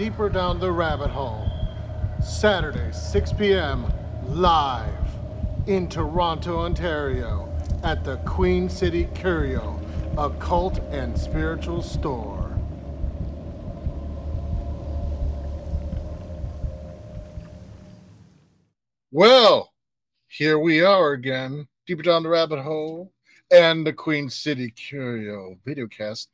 Deeper Down the Rabbit Hole. Saturday, 6 p.m., live in Toronto, Ontario, at the Queen City Curio, occult and spiritual store. Well, here we are again, deeper down the rabbit hole, and the Queen City Curio videocast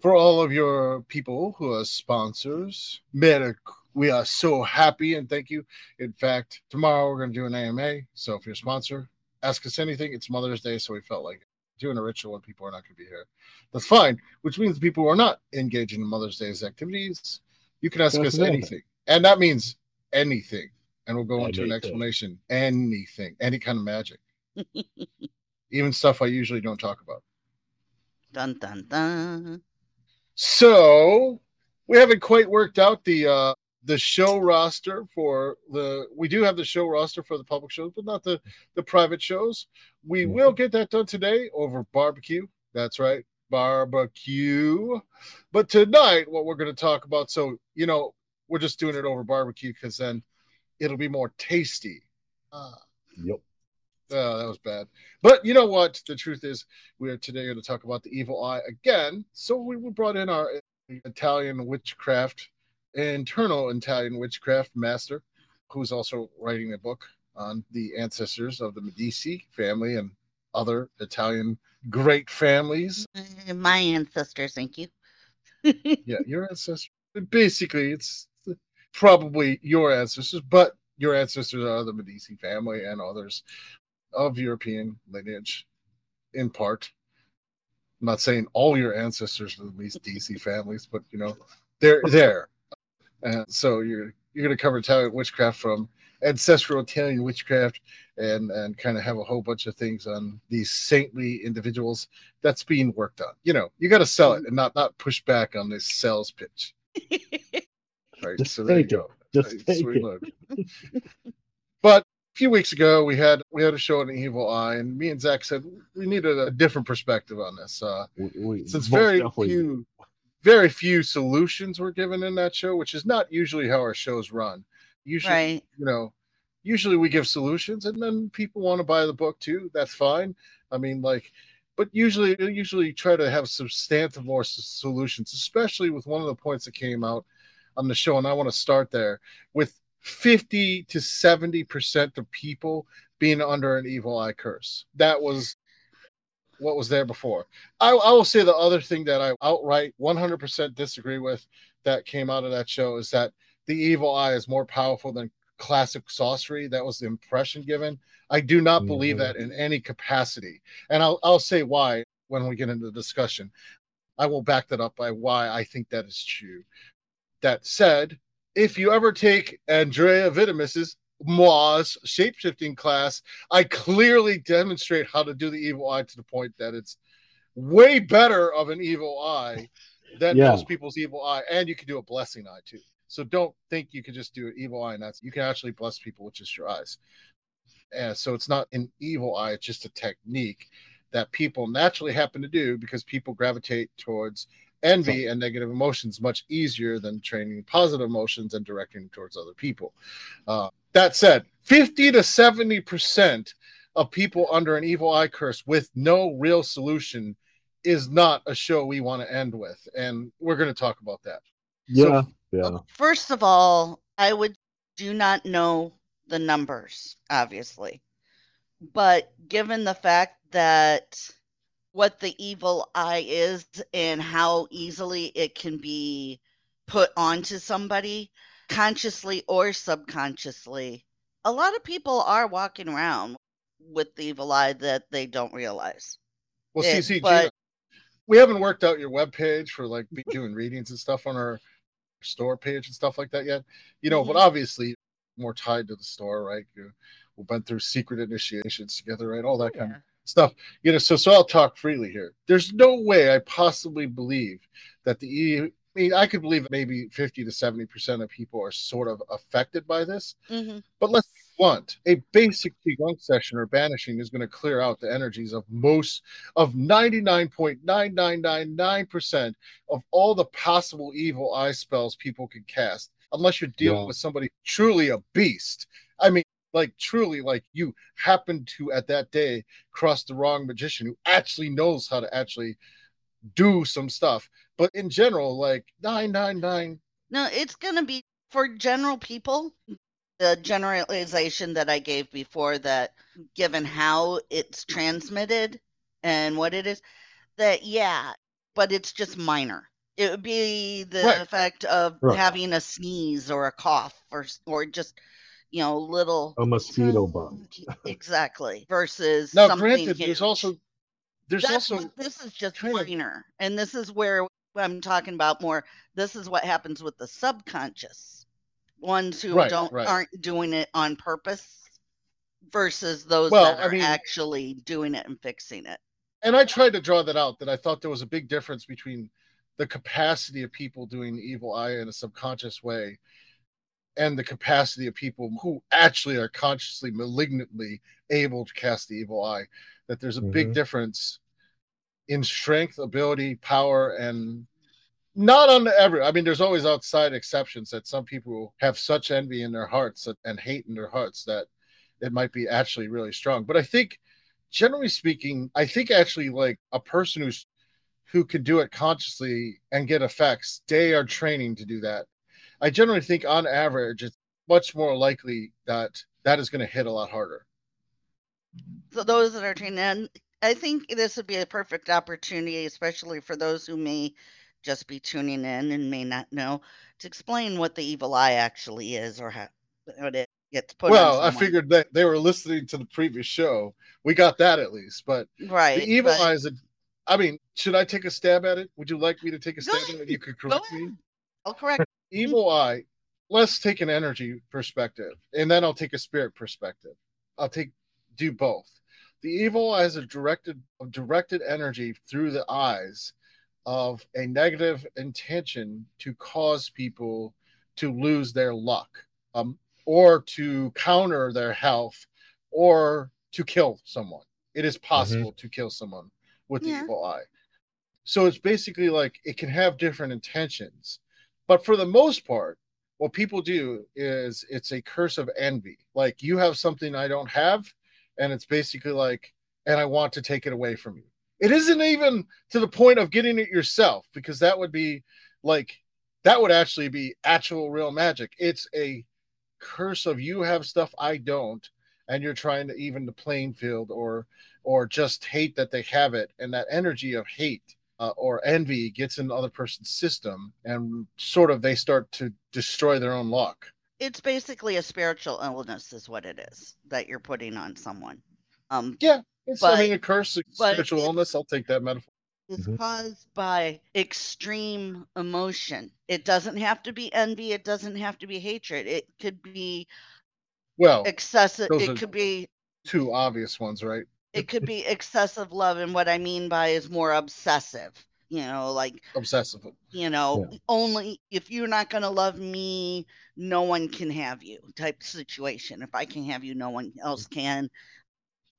for all of your people who are sponsors. Meta, uh, we are so happy and thank you. In fact, tomorrow we're going to do an AMA. So if you're a sponsor, ask us anything. It's Mother's Day, so we felt like doing a ritual when people are not going to be here. That's fine, which means people who are not engaging in Mother's Day's activities, you can ask us anything. And that means anything. And we'll go into an explanation. Anything, any kind of magic. Even stuff I usually don't talk about. Dun dun dun. So we haven't quite worked out the uh the show roster for the we do have the show roster for the public shows, but not the the private shows. We will get that done today over barbecue. That's right, barbecue. But tonight, what we're going to talk about, so you know, we're just doing it over barbecue because then it'll be more tasty. Uh, Yep. Oh, that was bad. But you know what? The truth is, we are today going to talk about the evil eye again. So we brought in our Italian witchcraft, internal Italian witchcraft master, who's also writing a book on the ancestors of the Medici family and other Italian great families. Uh, My ancestors, thank you. Yeah, your ancestors. Basically, it's probably your ancestors, but your ancestors are the Medici family and others of European lineage, in part. I'm not saying all your ancestors are the DC families, but you know, they're there. And so you're you're going to cover Italian witchcraft from ancestral Italian witchcraft and and kind of have a whole bunch of things on these saintly individuals that's being worked on. You know, you got to sell it and not not push back on this sales pitch. Right. Just so there you take it. go. Just Right, take sweet it. look. but a few weeks ago we had we had a show on Evil Eye, and me and Zach said we needed a different perspective on this. Uh We, we, since very definitely- few very few solutions were given in that show, which is not usually how our shows run. Usually, right. you know, usually we give solutions and then people want to buy the book too. That's fine. I mean, like, but usually, usually try to have substantive more s- solutions, especially with one of the points that came out on the show. And I want to start there with 50 to 70% of people being under an evil eye curse. That was what was there before. I, I will say the other thing that I outright 100% disagree with that came out of that show is that the evil eye is more powerful than classic sorcery. That was the impression given. I do not believe Mhm. that in any capacity. And I'll, I'll say why when we get into the discussion. I will back that up by why I think that is true. That said, if you ever take Andrieh Vitimus's Moz shapeshifting class, I clearly demonstrate how to do the evil eye to the point that it's way better of an evil eye than Yeah. most people's evil eye, and you can do a blessing eye too. So don't think you can just do an evil eye and that's you can actually bless people with just your eyes. And so it's not an evil eye, it's just a technique that people naturally happen to do because people gravitate towards envy and negative emotions much easier than training positive emotions and directing towards other people. Uh, that said, 50 to 70 percent of people under an evil eye curse with no real solution is not a show we want to end with. And we're going to talk about that. Yeah. yeah. First of all, I would do not know the numbers, obviously. But given the fact that what the evil eye is and how easily it can be put onto somebody, consciously or subconsciously, a lot of people are walking around with the evil eye that they don't realize. Well, Yeah, CC, but- we haven't worked out your web page for like doing readings and stuff on our store page and stuff like that yet. You know, but Mhm. obviously more tied to the store, right? You, we've been through secret initiations together, right? All that kind of stuff. You know, so so I'll talk freely here. There's no way I possibly believe that the e- mean, I could believe maybe 50 to 70% of people are sort of affected by this. hmm But let's be blunt. A basic Qigong session or banishing is going to clear out the energies of most of 99.9999% of all the possible evil eye spells people can cast, unless you're dealing Yeah. with somebody truly a beast. I mean, like truly, like you happen to at that day cross the wrong magician who actually knows how to actually do some stuff. But in general, like nine nine nine No, it's going to be for general people. The generalization that I gave before that, given how it's transmitted and what it is, that yeah, but it's just minor. It would be the Right. effect of Right. having a sneeze or a cough or or just you know little A mosquito bite. Mm, exactly versus Now, something granted, there's also there's That's also what- this is just kind minor, and this is where I'm talking about more. This is what happens with the subconscious ones who Right, don't right. aren't doing it on purpose, versus those Well, that I are mean- actually doing it and fixing it. and I tried to draw that out that I thought there was a big difference between the capacity of people doing evil eye in a subconscious way and the capacity of people who actually are consciously malignantly able to cast the evil eye that there's a big Mhm. difference in strength ability power and not on every i mean there's always outside exceptions that some people have such envy in their hearts and hate in their hearts that it might be actually really strong but i think generally speaking i think actually like a person who's who can do it consciously and get effects they are training to do that i generally think on average it's much more likely that that is going to hit a lot harder So those that are tuning in, I think this would be a perfect opportunity, especially for those who may just be tuning in and may not know, to explain what the evil eye actually is or how what it gets put. well i figured that they were listening to the previous show we got that at least but right. the evil but- eye is a i mean should i take a stab at it would you like me to take a stab at it you could correct me. I'll correct. evil eye. Let's take an energy perspective and then i'll take a spirit perspective. I'll take do both. The evil eye is a directed directed energy through the eyes of a negative intention to cause people to lose their luck um, or to counter their health or to kill someone. It is possible to kill someone with the Yeah. evil eye. So it's basically like it can have different intentions but for the most part, what people do is it's a curse of envy. Like you have something I don't have, and it's basically like, and I want to take it away from you. It isn't even to the point of getting it yourself, because that would be like that would actually be actual real magic. It's a curse of you have stuff I don't, and you're trying to even the playing field or or just hate that they have it, and that energy of hate uh, or envy gets in the other person's system and sort of they start to destroy their own luck. It's basically a spiritual illness, is what it is that you're putting on someone. Um, Yeah, it's But- I mean a curse, a spiritual illness. I'll take that metaphor. is Mhm. caused by extreme emotion. It doesn't have to be envy. It doesn't have to be hatred. It could be Well, excessive. It could be two obvious ones, right? It could be excessive love, and what I mean by is more obsessive. You know, like Obsessive. you know, only if you're not going to love me, no one can have you type situation. If I can have you, no one else can.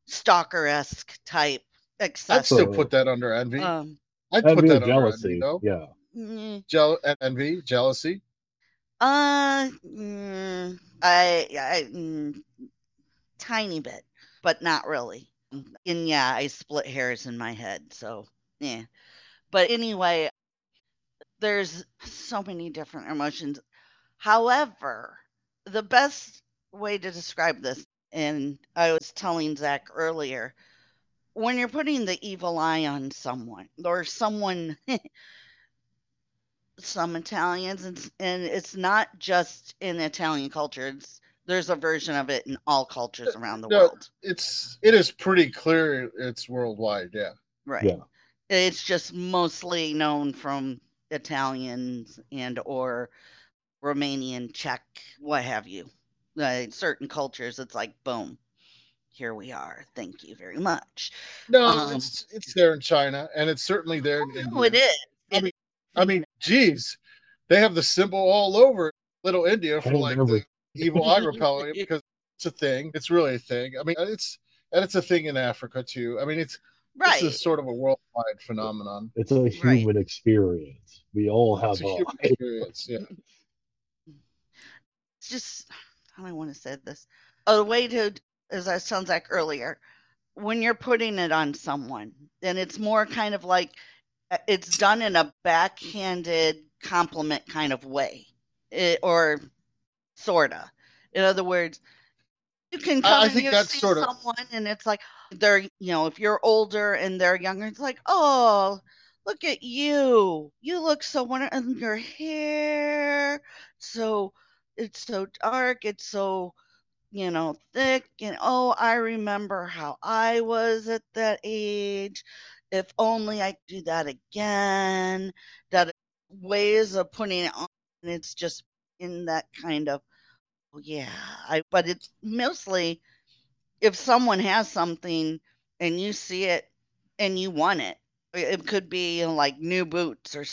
Stalker esque type I'd still put that under envy. Um, I'd put that and under jealousy. envy, though. Yeah. mm, Jeal- envy, jealousy. Uh, mm, I, I, mm, tiny bit, but not really. Mm, and yeah, I split hairs in my head, so yeah. But anyway, there's so many different emotions. However, the best way to describe this, and I was telling Zach earlier, when you're putting the evil eye on someone or someone some Italians and and it's not just in Italian culture. It's there's a version of it in all cultures around the no. world. It's it is pretty clear it's worldwide. Yeah. Right. Yeah. It's just mostly known from Italians and or Romanian, Czech, what have you. Uh, certain cultures, it's like boom, here we are. Thank you very much. No, Um, it's it's there in China, and it's certainly there in India. Oh, it is. I It mean, is. I mean, geez, they have the symbol all over Little India for like the evil eye repellent because it's a thing. It's really a thing. I mean, it's and it's a thing in Africa too. I mean, it's Right. this is sort of a worldwide phenomenon. It's a human experience. We all have It's a a, human experience. Yeah. it's just how do I want to say this? A way to, as I sounds like earlier, when you're putting it on someone, then it's more kind of like uh, it's done in a backhanded compliment kind of way, it, or sorta. In other words, you can I- come I and think you see someone, and it's like they're, you know, if you're older and they're younger, it's like, oh, look at you, you look so wonderful, and your hair, so it's so dark, it's so you know thick, and oh, I remember how I was at that age. If only I could do that again. That ways of putting it on, and it's just in that kind of oh, yeah. I but it's mostly if someone has something and you see it and you want it. It could be you know, like new boots or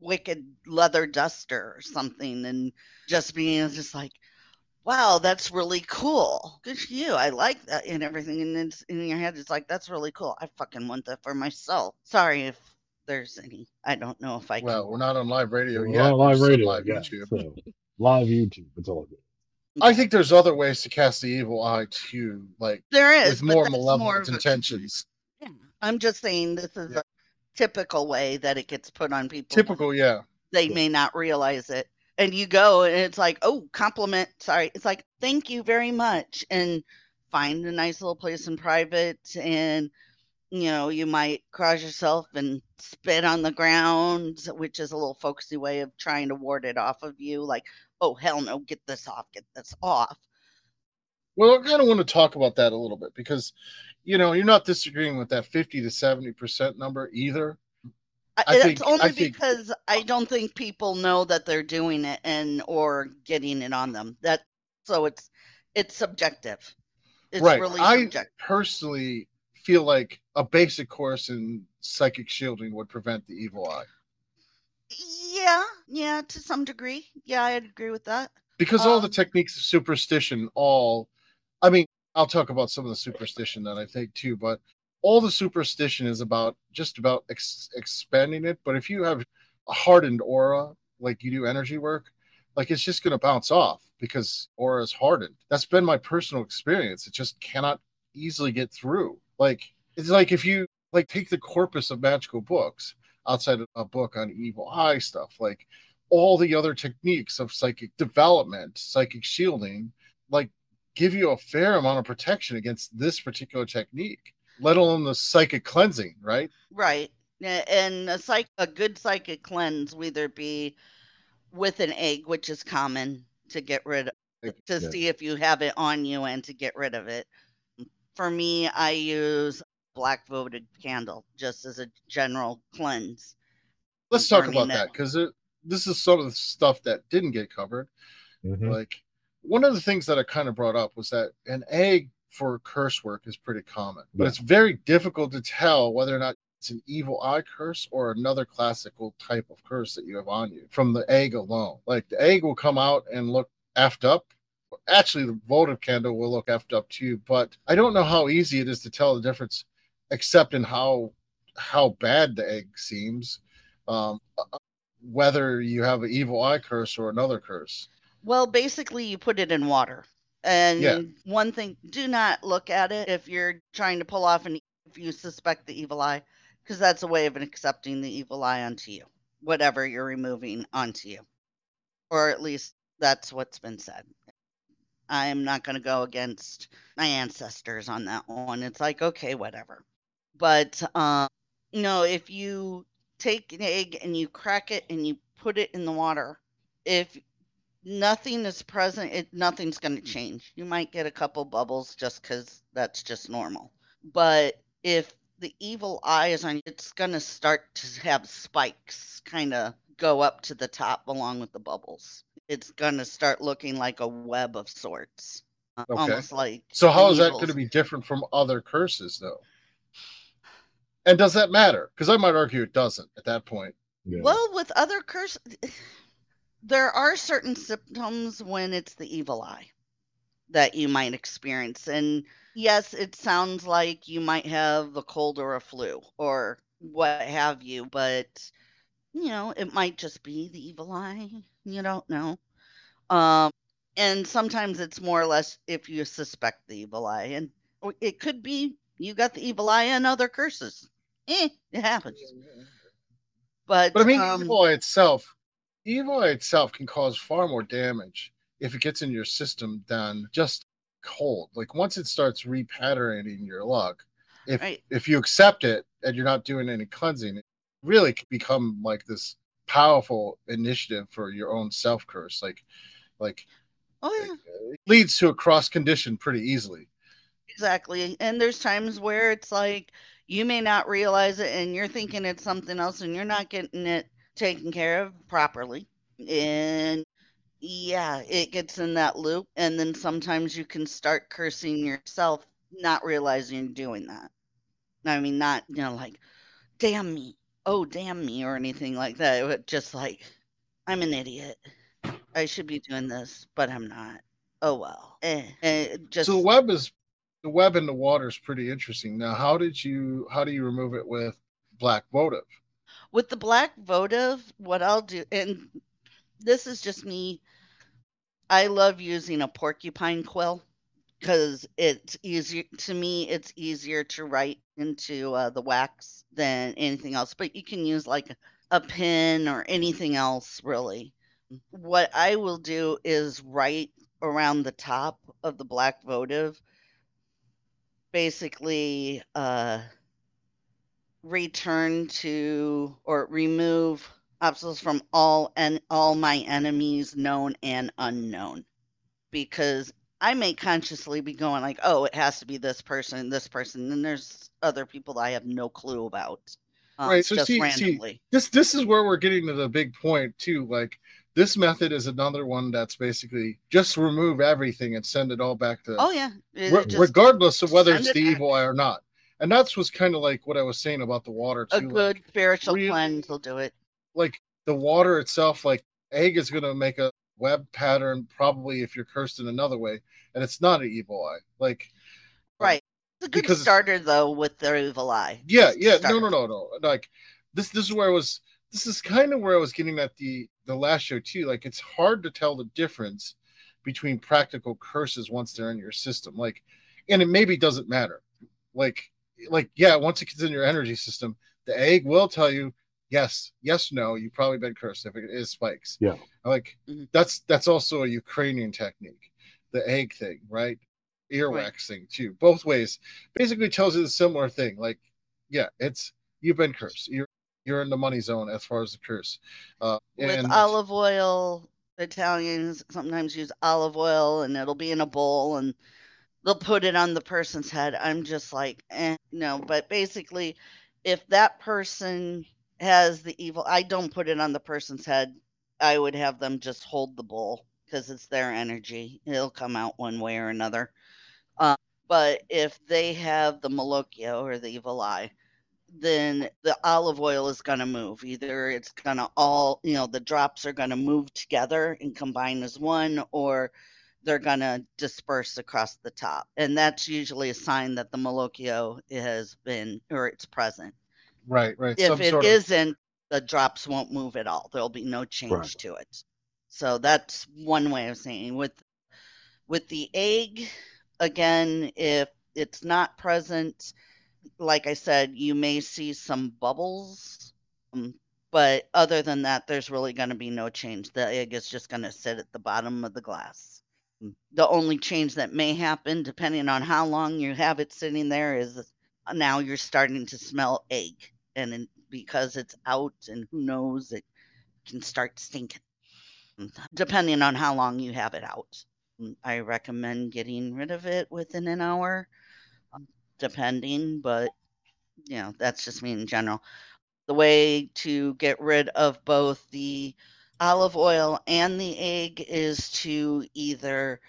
wicked leather duster or something, and just being just like, wow, that's really cool. Good for you. I like that and everything. And it's in your head, it's like, that's really cool. I fucking want that for myself. Sorry if there's any. I don't know if I can. Well, we're not on live radio We're yet. on live radio. live yeah, YouTube. so live YouTube. It's all good. I think there's other ways to cast the evil eye too, like there is with more malevolent more of a- intentions. Yeah. I'm just saying this is Yeah. a typical way that it gets put on people. Typical, yeah. They may not realize it. And you go and it's like, oh, compliment. Sorry. It's like, thank you very much. And find a nice little place in private. And, you know, you might cross yourself and spit on the ground, which is a little folksy way of trying to ward it off of you. Like, oh, hell no, get this off, get this off. Well, I kind of want to talk about that a little bit because, you know, you're not disagreeing with that 50 to 70% number either. I, think- only I think- because I don't think people know that they're doing it and or getting it on them. That so it's it's subjective. It's Right. really I- Personally, feel like a basic course in psychic shielding would prevent the evil eye Yeah, yeah, to some degree. Yeah, I'd agree with that. because all the Um, techniques of superstition, all, I mean, I'll talk about some of the superstition that I think too, but all the superstition is about just about ex- expanding it. But if you have a hardened aura, like you do energy work, like it's just going to bounce off because aura is hardened. That's been my personal experience. It just cannot easily get through. Like it's like if you like take the corpus of magical books outside of a book on evil eye stuff, like all the other techniques of psychic development, psychic shielding, like give you a fair amount of protection against this particular technique, let alone the psychic cleansing, right? Right. And a psych a good psychic cleanse will either be with an egg, which is common to get rid of to Yeah. see if you have it on you and to get rid of it. For me, I use black votive candle just as a general cleanse. Let's talk about that because this is some of the stuff that didn't get covered. Mhm. Like one of the things that I kind of brought up was that an egg for curse work is pretty common, but Yeah. it's very difficult to tell whether or not it's an evil eye curse or another classical type of curse that you have on you from the egg alone. Like the egg will come out and look effed up. Actually, the votive candle will look effed up too, but I don't know how easy it is to tell the difference, except in how how bad the egg seems. Um, whether you have an evil eye curse or another curse. Well, basically, you put it in water. And Yeah. one thing, do not look at it if you're trying to pull off an if you suspect the evil eye, because that's a way of accepting the evil eye onto you, whatever you're removing onto you, or at least that's what's been said. I am not going to go against my ancestors on that one. It's like okay, whatever. But um, know, if you take an egg and you crack it and you put it in the water, if nothing is present, it nothing's going to change. You might get a couple bubbles just because that's just normal. But if the evil eye is on, you, it's going to start to have spikes kind of go up to the top along with the bubbles. It's going to start looking like a web of sorts, uh, Okay. almost like. So how is that going to be different from other curses, though? And does that matter? Because I might argue it doesn't at that point. Yeah. Well, with other curse, there are certain symptoms when it's the evil eye that you might experience. And yes, it sounds like you might have a cold or a flu or what have you, but you know, it might just be the evil eye. You don't know. Um, and sometimes it's more or less if you suspect the evil eye, and it could be you got the evil eye and other curses. Eh, it happens. But, But I mean, um, evil itself, evil itself can cause far more damage if it gets in your system than just cold. Like once it starts repatterning your luck, if Right. if you accept it and you're not doing any cleansing, it really can become like this powerful initiative for your own self curse. Like, like oh yeah. it leads to a cross condition pretty easily. Exactly. And there's times where it's like you may not realize it and you're thinking it's something else and you're not getting it taken care of properly. And yeah, it gets in that loop. And then sometimes you can start cursing yourself, not realizing you're doing that. I mean, not, you know, like, damn me. Oh, damn me, or anything like that. But just like, I'm an idiot. I should be doing this, but I'm not. Oh, well. Eh. Eh, just. So the web is the web in the water is pretty interesting. Now, how did you how do you remove it with black votive? with the black votive what i'll do and this is just me i love using a porcupine quill because it's easier to me it's easier to write into uh, the wax than anything else but you can use like a pen or anything else really what i will do is write around the top of the black votive basically uh return to or remove obstacles from all and all my enemies known and unknown because i may consciously be going like oh it has to be this person this person and there's other people that i have no clue about um, Right, so just see- see, randomly This this is where we're getting to the big point too. Like this method is another one that's basically just remove everything and send it all back to oh yeah re- regardless of whether it's the evil eye or not. And that's was kind of like what I was saying about the water too. a like- good spiritual really- cleanse will do it like the water itself, like egg is going to make a web pattern probably if you're cursed in another way, and it's not an evil eye. Like, right it's a good starter though with the evil eye yeah, yeah, no, no, no, no. Like this, this is where I was. This is kind of where I was getting at the the last show too. Like, it's hard to tell the difference between practical curses once they're in your system. Like, and it maybe doesn't matter. Like, like yeah, once it gets in your energy system, the egg will tell you yes, yes, no. You've probably been cursed if it is spikes. Yeah. like Mhm. that's that's also a Ukrainian technique, the egg thing, right? Earwax Right. thing too. Both ways basically tells you the similar thing. Like, yeah, it's you've been cursed. You're in the money zone as far as the curse. Uh, with and olive oil italians sometimes use olive oil and it'll be in a bowl and they'll put it on the person's head. I'm just like eh, no. But basically if that person has the evil i don't put it on the person's head. I would have them just hold the bowl because it's their energy. It'll come out one way or another. Um, but if they have the malocchio or the evil eye then the olive oil is going to move. Either it's going to all, you know, the drops are going to move together and combine as one, or they're going to disperse across the top. And that's usually a sign that the malocchio has been or it's present. right, right. If some it sort of isn't, the drops won't move at all. There'll be no change Right. to it. So that's one way of saying with with the egg again if it's not present like I said, you may see some bubbles, um, but other than that, there's really going to be no change. The egg is just going to sit at the bottom of the glass. Mm. The only change that may happen, depending on how long you have it sitting there, is now you're starting to smell egg, and then because it's out, and who knows, it can start stinking. Mm, Depending on how long you have it out, Mm, I recommend getting rid of it within an hour depending, but you know, that's just me in general. The way to get rid of both the olive oil and the egg is to either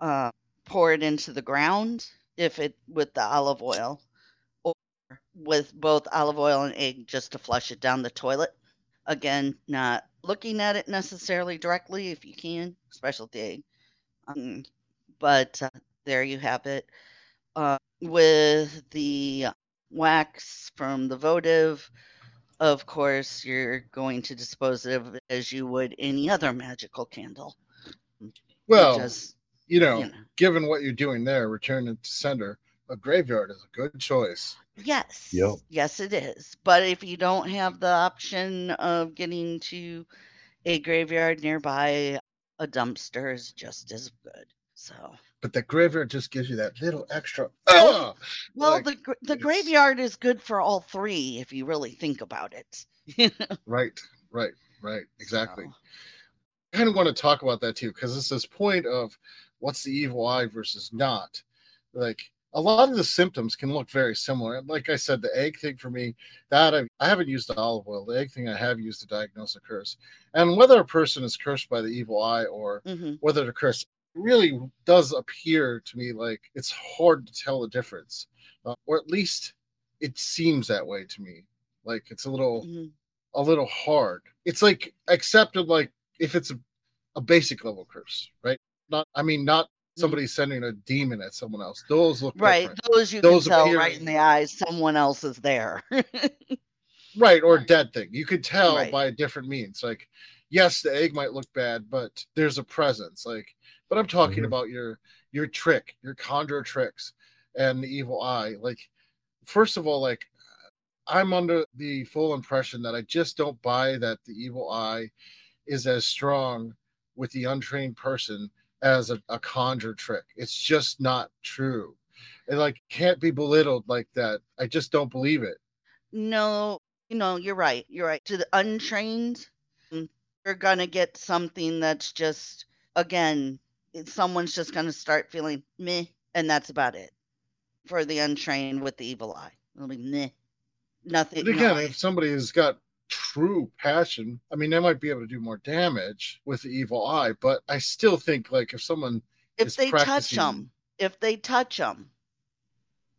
uh, pour it into the ground if it with the olive oil or with both olive oil and egg just to flush it down the toilet. Again, not looking at it necessarily directly if you can, specialty egg. Um, but uh, there you have it. Uh, with the wax from the votive, of course, you're going to dispose of it as you would any other magical candle. Well, Just, you know, you know. given what you're doing there, return it to sender. A graveyard is a good choice. Yes. Yep. Yes, it is. But if you don't have the option of getting to a graveyard nearby, a dumpster is just as good. So, But the graveyard just gives you that little extra. Well, "Ah!" well, Like, the the graveyard is good for all three if you really think about it. Right, right, right. Exactly. So, I kind of want to talk about that too, because it's this point of what's the evil eye versus not. Like a lot of the symptoms can look very similar. And Like I said, the egg thing for me, that I, I haven't used the olive oil. The egg thing I have used to diagnose a curse. And whether a person is cursed by the evil eye or mhm. whether they're cursed really does appear to me like it's hard to tell the difference, uh, or at least it seems that way to me. Like it's a little Mhm. a little hard. It's like accepted like if it's a, a basic level curse, right? Not I mean not somebody sending a demon at someone else. Those look Right. different. Those you Those can tell appear- right in the eyes someone else is there. Right, or dead thing. You could tell Right. by a different means. Like, yes, the egg might look bad, but there's a presence. Like, but I'm talking Mhm. about your your trick, your conjure tricks, and the evil eye. Like, first of all, like I'm under the full impression that I just don't buy that the evil eye is as strong with the untrained person as a, a conjure trick. It's just not true. It like can't be belittled like that. I just don't believe it. No, you know, you're right. You're right. To the untrained, you're going to get something that's just, again, it- someone's just going to start feeling meh, and that's about it. For the untrained with the evil eye, it'll be meh. Nothing. But again, no, if somebody has got true passion, I mean, they might be able to do more damage with the evil eye. But I still think, like, if someone if is they touch them, if they touch them,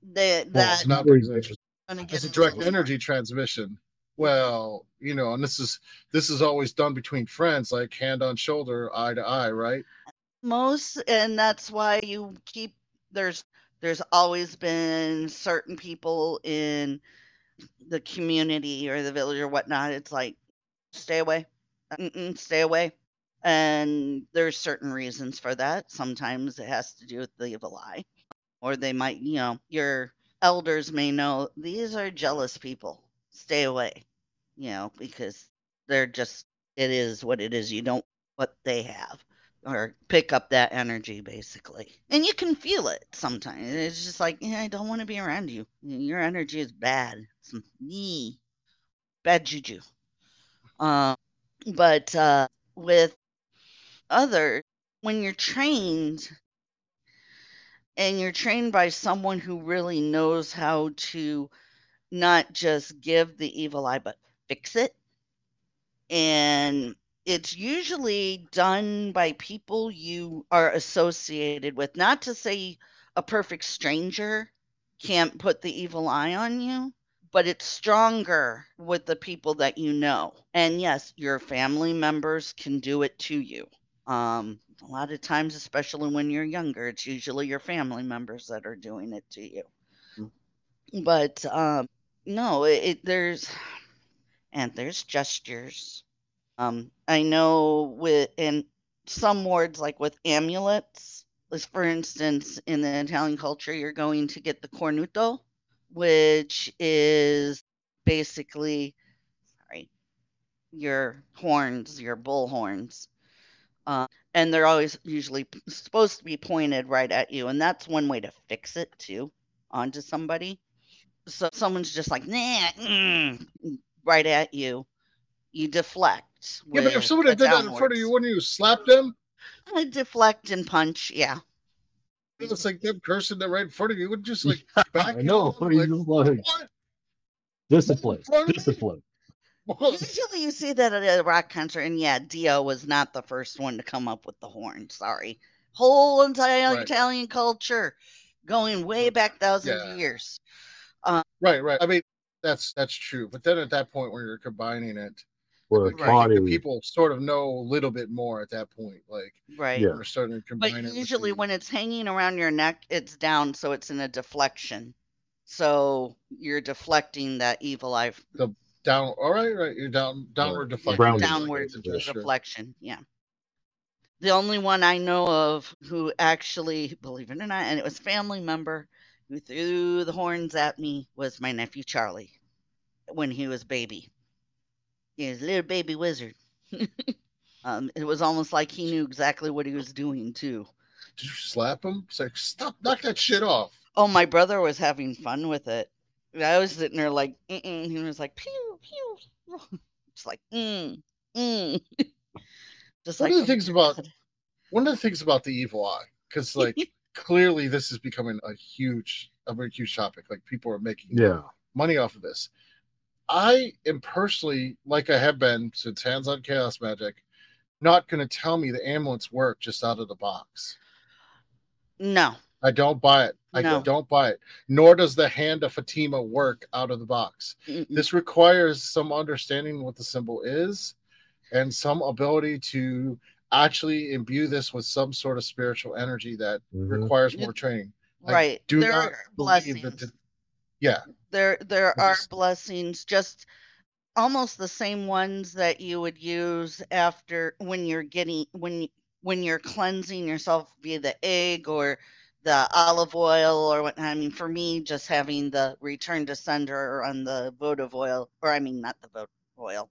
they, well, that it's not Very because interesting. gonna get it's a into direct more. energy transmission. Well, you know, and this is this is always done between friends, like hand on shoulder, eye to eye, right? Most and that's why you keep there's there's always been certain people in the community or the village or whatnot. It's like stay away. Mm-mm, stay away. And there's certain reasons for that. Sometimes it has to do with the evil eye. Or they might you know your elders may know these are jealous people. Stay away you know because they're just it is what it is. You don't what they have or pick up that energy basically. And you can feel it sometimes. It's just like yeah i don't want to be around you. Your energy is bad. Some bad juju. Um but uh with other when you're trained and you're trained by someone who really knows how to not just give the evil eye but fix it and it's usually done by people you are associated with not to say a perfect stranger can't put the evil eye on you but it's stronger with the people that you know. And yes your family members can do it to you. Um a lot of times especially when you're younger it's usually your family members that are doing it to you. But um no it, it there's and there's gestures um, I know with in some words, like with amulets, for instance, in the Italian culture, you're going to get the cornuto, which is basically, sorry, your horns, your bull horns. Uh, and they're always usually supposed to be pointed right at you. And that's one way to fix it too onto somebody. So someone's just like, nah, mm, right at you. You deflect. Yeah, but if somebody a did that in front of you, wouldn't you slap them? I deflect and punch, yeah. It's like them cursing them right in front of you. Would just like back I know. you up, He's like, just like what? discipline. Discipline. Usually you see that at a rock concert, and yeah, Dio was not the first one to come up with the horn. Sorry. Whole entire Right. Italian culture going way back thousands Yeah. of years. Um, right, right. I mean, that's that's true. But then at that point, when you're combining it, Well, Like, the Right. Body. the people sort of know a little bit more at that point. Like Right. Yeah. they're starting to But combine it. with usually the- when it's hanging around your neck, it's down, so it's in a deflection. So you're deflecting that evil eye the down, all right, right, you're down, downward Yeah, deflection. Brown- downward Yeah, sure. deflection. Yeah. The only one I know of who actually, believe it or not, and it was family member who threw the horns at me was my nephew Charlie when he was baby. He was a little baby wizard. um, it was almost like he knew exactly what he was doing too. Did you slap him? It's like stop, knock that shit off. Oh, my brother was having fun with it. I was sitting there like, Mm-mm. he was like, pew, pew. It's like, mm, mm. Just One like of the things about one of the things about the evil eye, because like clearly this is becoming a huge, a very huge topic. Like people are making Yeah. money off of this. I am personally, like I have been since Hands on Chaos Magic, not going to tell me the amulets work just out of the box. no, I don't buy it. I No. don't buy it. Nor does the hand of Fatima work out of the box. Mm-mm. This requires some understanding what the symbol is and some ability to actually imbue this with some sort of spiritual energy that Mhm. requires more training. I right. Do there not are believe blessings. that the- yeah, there there I are blessings just almost the same ones that you would use after when you're getting when when you're cleansing yourself via the egg or the olive oil or what I mean for me just having the return to sender on the votive oil or I mean not the votive oil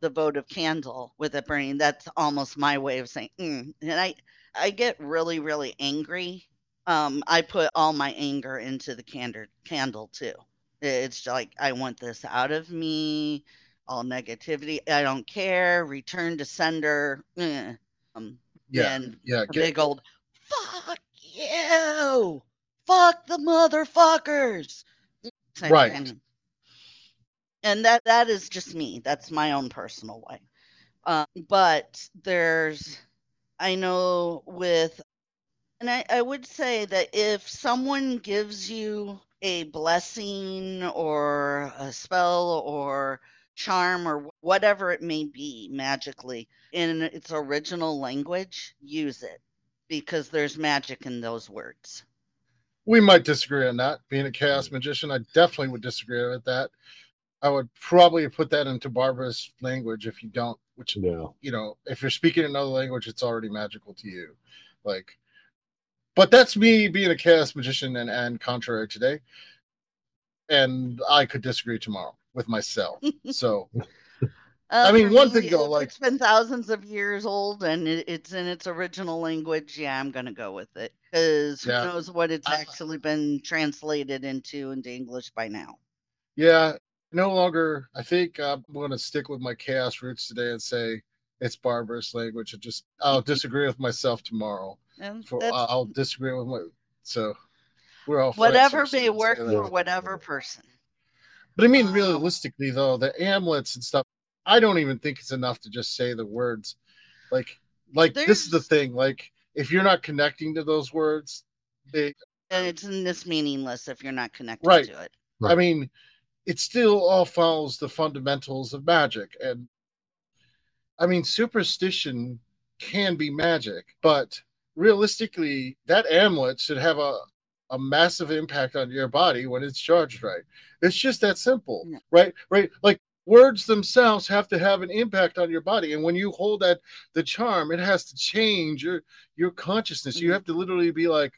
the votive candle with it burning that's almost my way of saying mm. and I I get really really angry um I put all my anger into the candor candle too it's like I want this out of me. All negativity. I don't care. Return to sender. eh. Um, yeah, and yeah. Get, big old fuck you. Fuck the motherfuckers. Right. thing. And that that is just me. That's my own personal way. Um, but there's, I know with, and I, I would say that if someone gives you a blessing or a spell or charm or whatever it may be magically in its original language, use it because there's magic in those words. we might disagree on that. Being a chaos magician, I definitely would disagree with that. I would probably put that into barbarous language if you don't, which Yeah. you know, if you're speaking another language, it's already magical to you. Like, but that's me being a chaos magician and, and contrary today. And I could disagree tomorrow with myself. So Uh, I mean, one thing though, like- it's been thousands of years old and it, it's in its original language. Yeah, I'm gonna go with it because who Yeah. knows what it's I- actually been translated into into English by now. yeah, no longer. I think I'm going to stick with my chaos roots today and say it's barbarous language. And just I'll disagree with myself tomorrow. And For I'll disagree with my so we're all whatever here, may work for whatever person. But I mean, Um, realistically, though, the amulets and stuff, I don't even think it's enough to just say the words. Like, like this is the thing. Like, if you're not connecting to those words, they, And it's in this meaningless if you're not connected Right. to it. I mean, it still all follows the fundamentals of magic. And I mean, superstition can be magic, but realistically, that amulet should have a, a massive impact on your body when it's charged right. It's just that simple, Yeah. right? Right. Like words themselves have to have an impact on your body. And when you hold that the charm, it has to change your your consciousness. You Mhm. have to literally be like,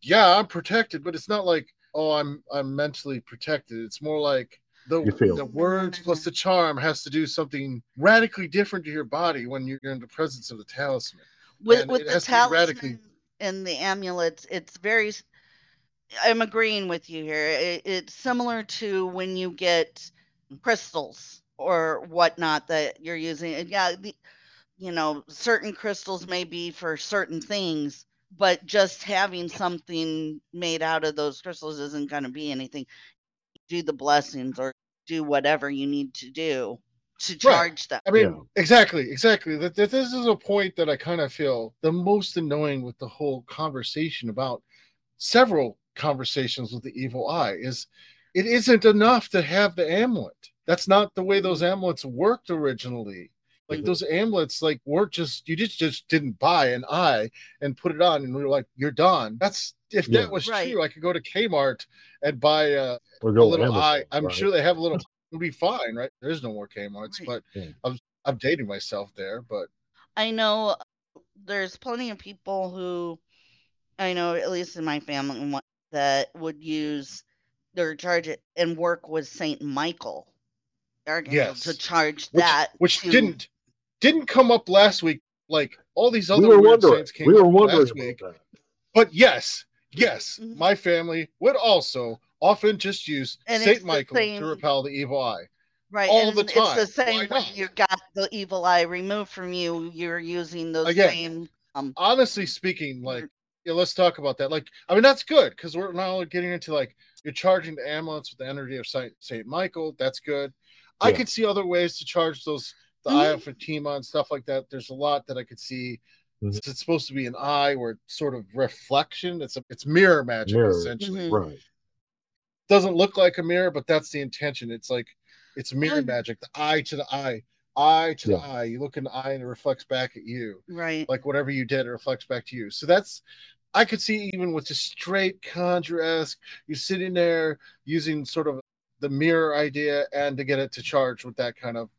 yeah, I'm protected, but it's not like, oh, I'm I'm mentally protected. It's more like the the words plus the charm has to do something radically different to your body when you're in the presence of the talisman. With with the talisman and the amulets, it's very. I'm agreeing with you here. It, it's similar to when you get crystals or whatnot that you're using. And Yeah, the, you know, certain crystals may be for certain things, but just having something made out of those crystals isn't going to be anything. Do the blessings or do whatever you need to do to charge them. I mean, Yeah. exactly, exactly. That, that this is a point that I kind of feel the most annoying with the whole conversation about several conversations with the evil eye is it isn't enough to have the amulet. That's not the way those amulets worked originally. Like Mhm. those amulets, like weren't just you just just didn't buy an eye and put it on, and we were like, you're done. That's if Yeah. that was Right. true, I could go to Kmart and buy a, a little Amazon, eye. I'm right? sure they have a little. It'll be fine, right? There's no more Kmart's, Right. but Yeah. I'm I'm dating myself there, but I know there's plenty of people who I know, at least in my family, one- that would use or charge it and work with Saint Michael Archangel to charge which, that. which to- didn't didn't come up last week. Like all these We other were wondering. saints came We were up wondering last about week. that. But yes, yes, Mhm. my family would also often just use And Saint Michael same- to repel the evil eye. Right, all and the it's the same Why when you got the evil eye removed from you. You're using those Again, same. Um, Honestly speaking, like yeah, let's talk about that. Like, I mean, that's good because we're now getting into like you're charging the amulets with the energy of Saint Saint Michael. That's good. I could see other ways to charge those the Mhm. eye of Fatima and stuff like that. There's a lot that I could see. Mhm. It's supposed to be an eye where it's sort of reflection. It's a it's mirror magic Mirror. essentially. Mhm. Right. Doesn't look like a mirror, but that's the intention. It's like it's mirror magic. The eye to the eye, eye to the eye. You look in the eye and it reflects back at you right. like whatever you did, it reflects back to you. So that's I could see even with just straight conjure esque, you're sitting there using sort of the mirror idea and to get it to charge with that kind of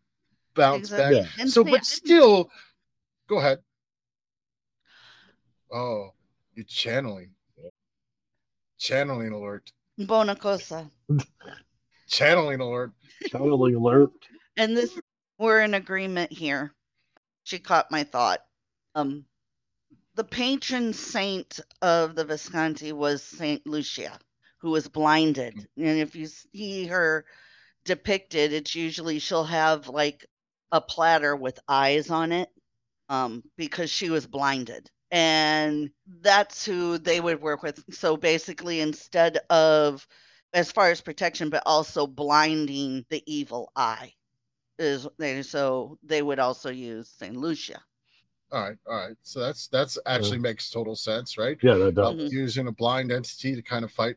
bounce Exactly. back. Yeah. So, but still, go ahead. Oh, you're channeling. Channeling alert. Bona cosa. Channeling alert. Channeling alert. And this, we're in agreement here. She caught my thought. Um, the patron saint of the Visconti was Saint Lucia, who was blinded. And if you see her depicted, it's usually she'll have like a platter with eyes on it, um, because she was blinded. And that's who they would work with. So basically, instead of as far as protection, but also blinding the evil eye is they so they would also use Saint Lucia. All right, all right. So that's that's actually makes total sense, right? Yeah, that does. Um, Mhm. using a blind entity to kind of fight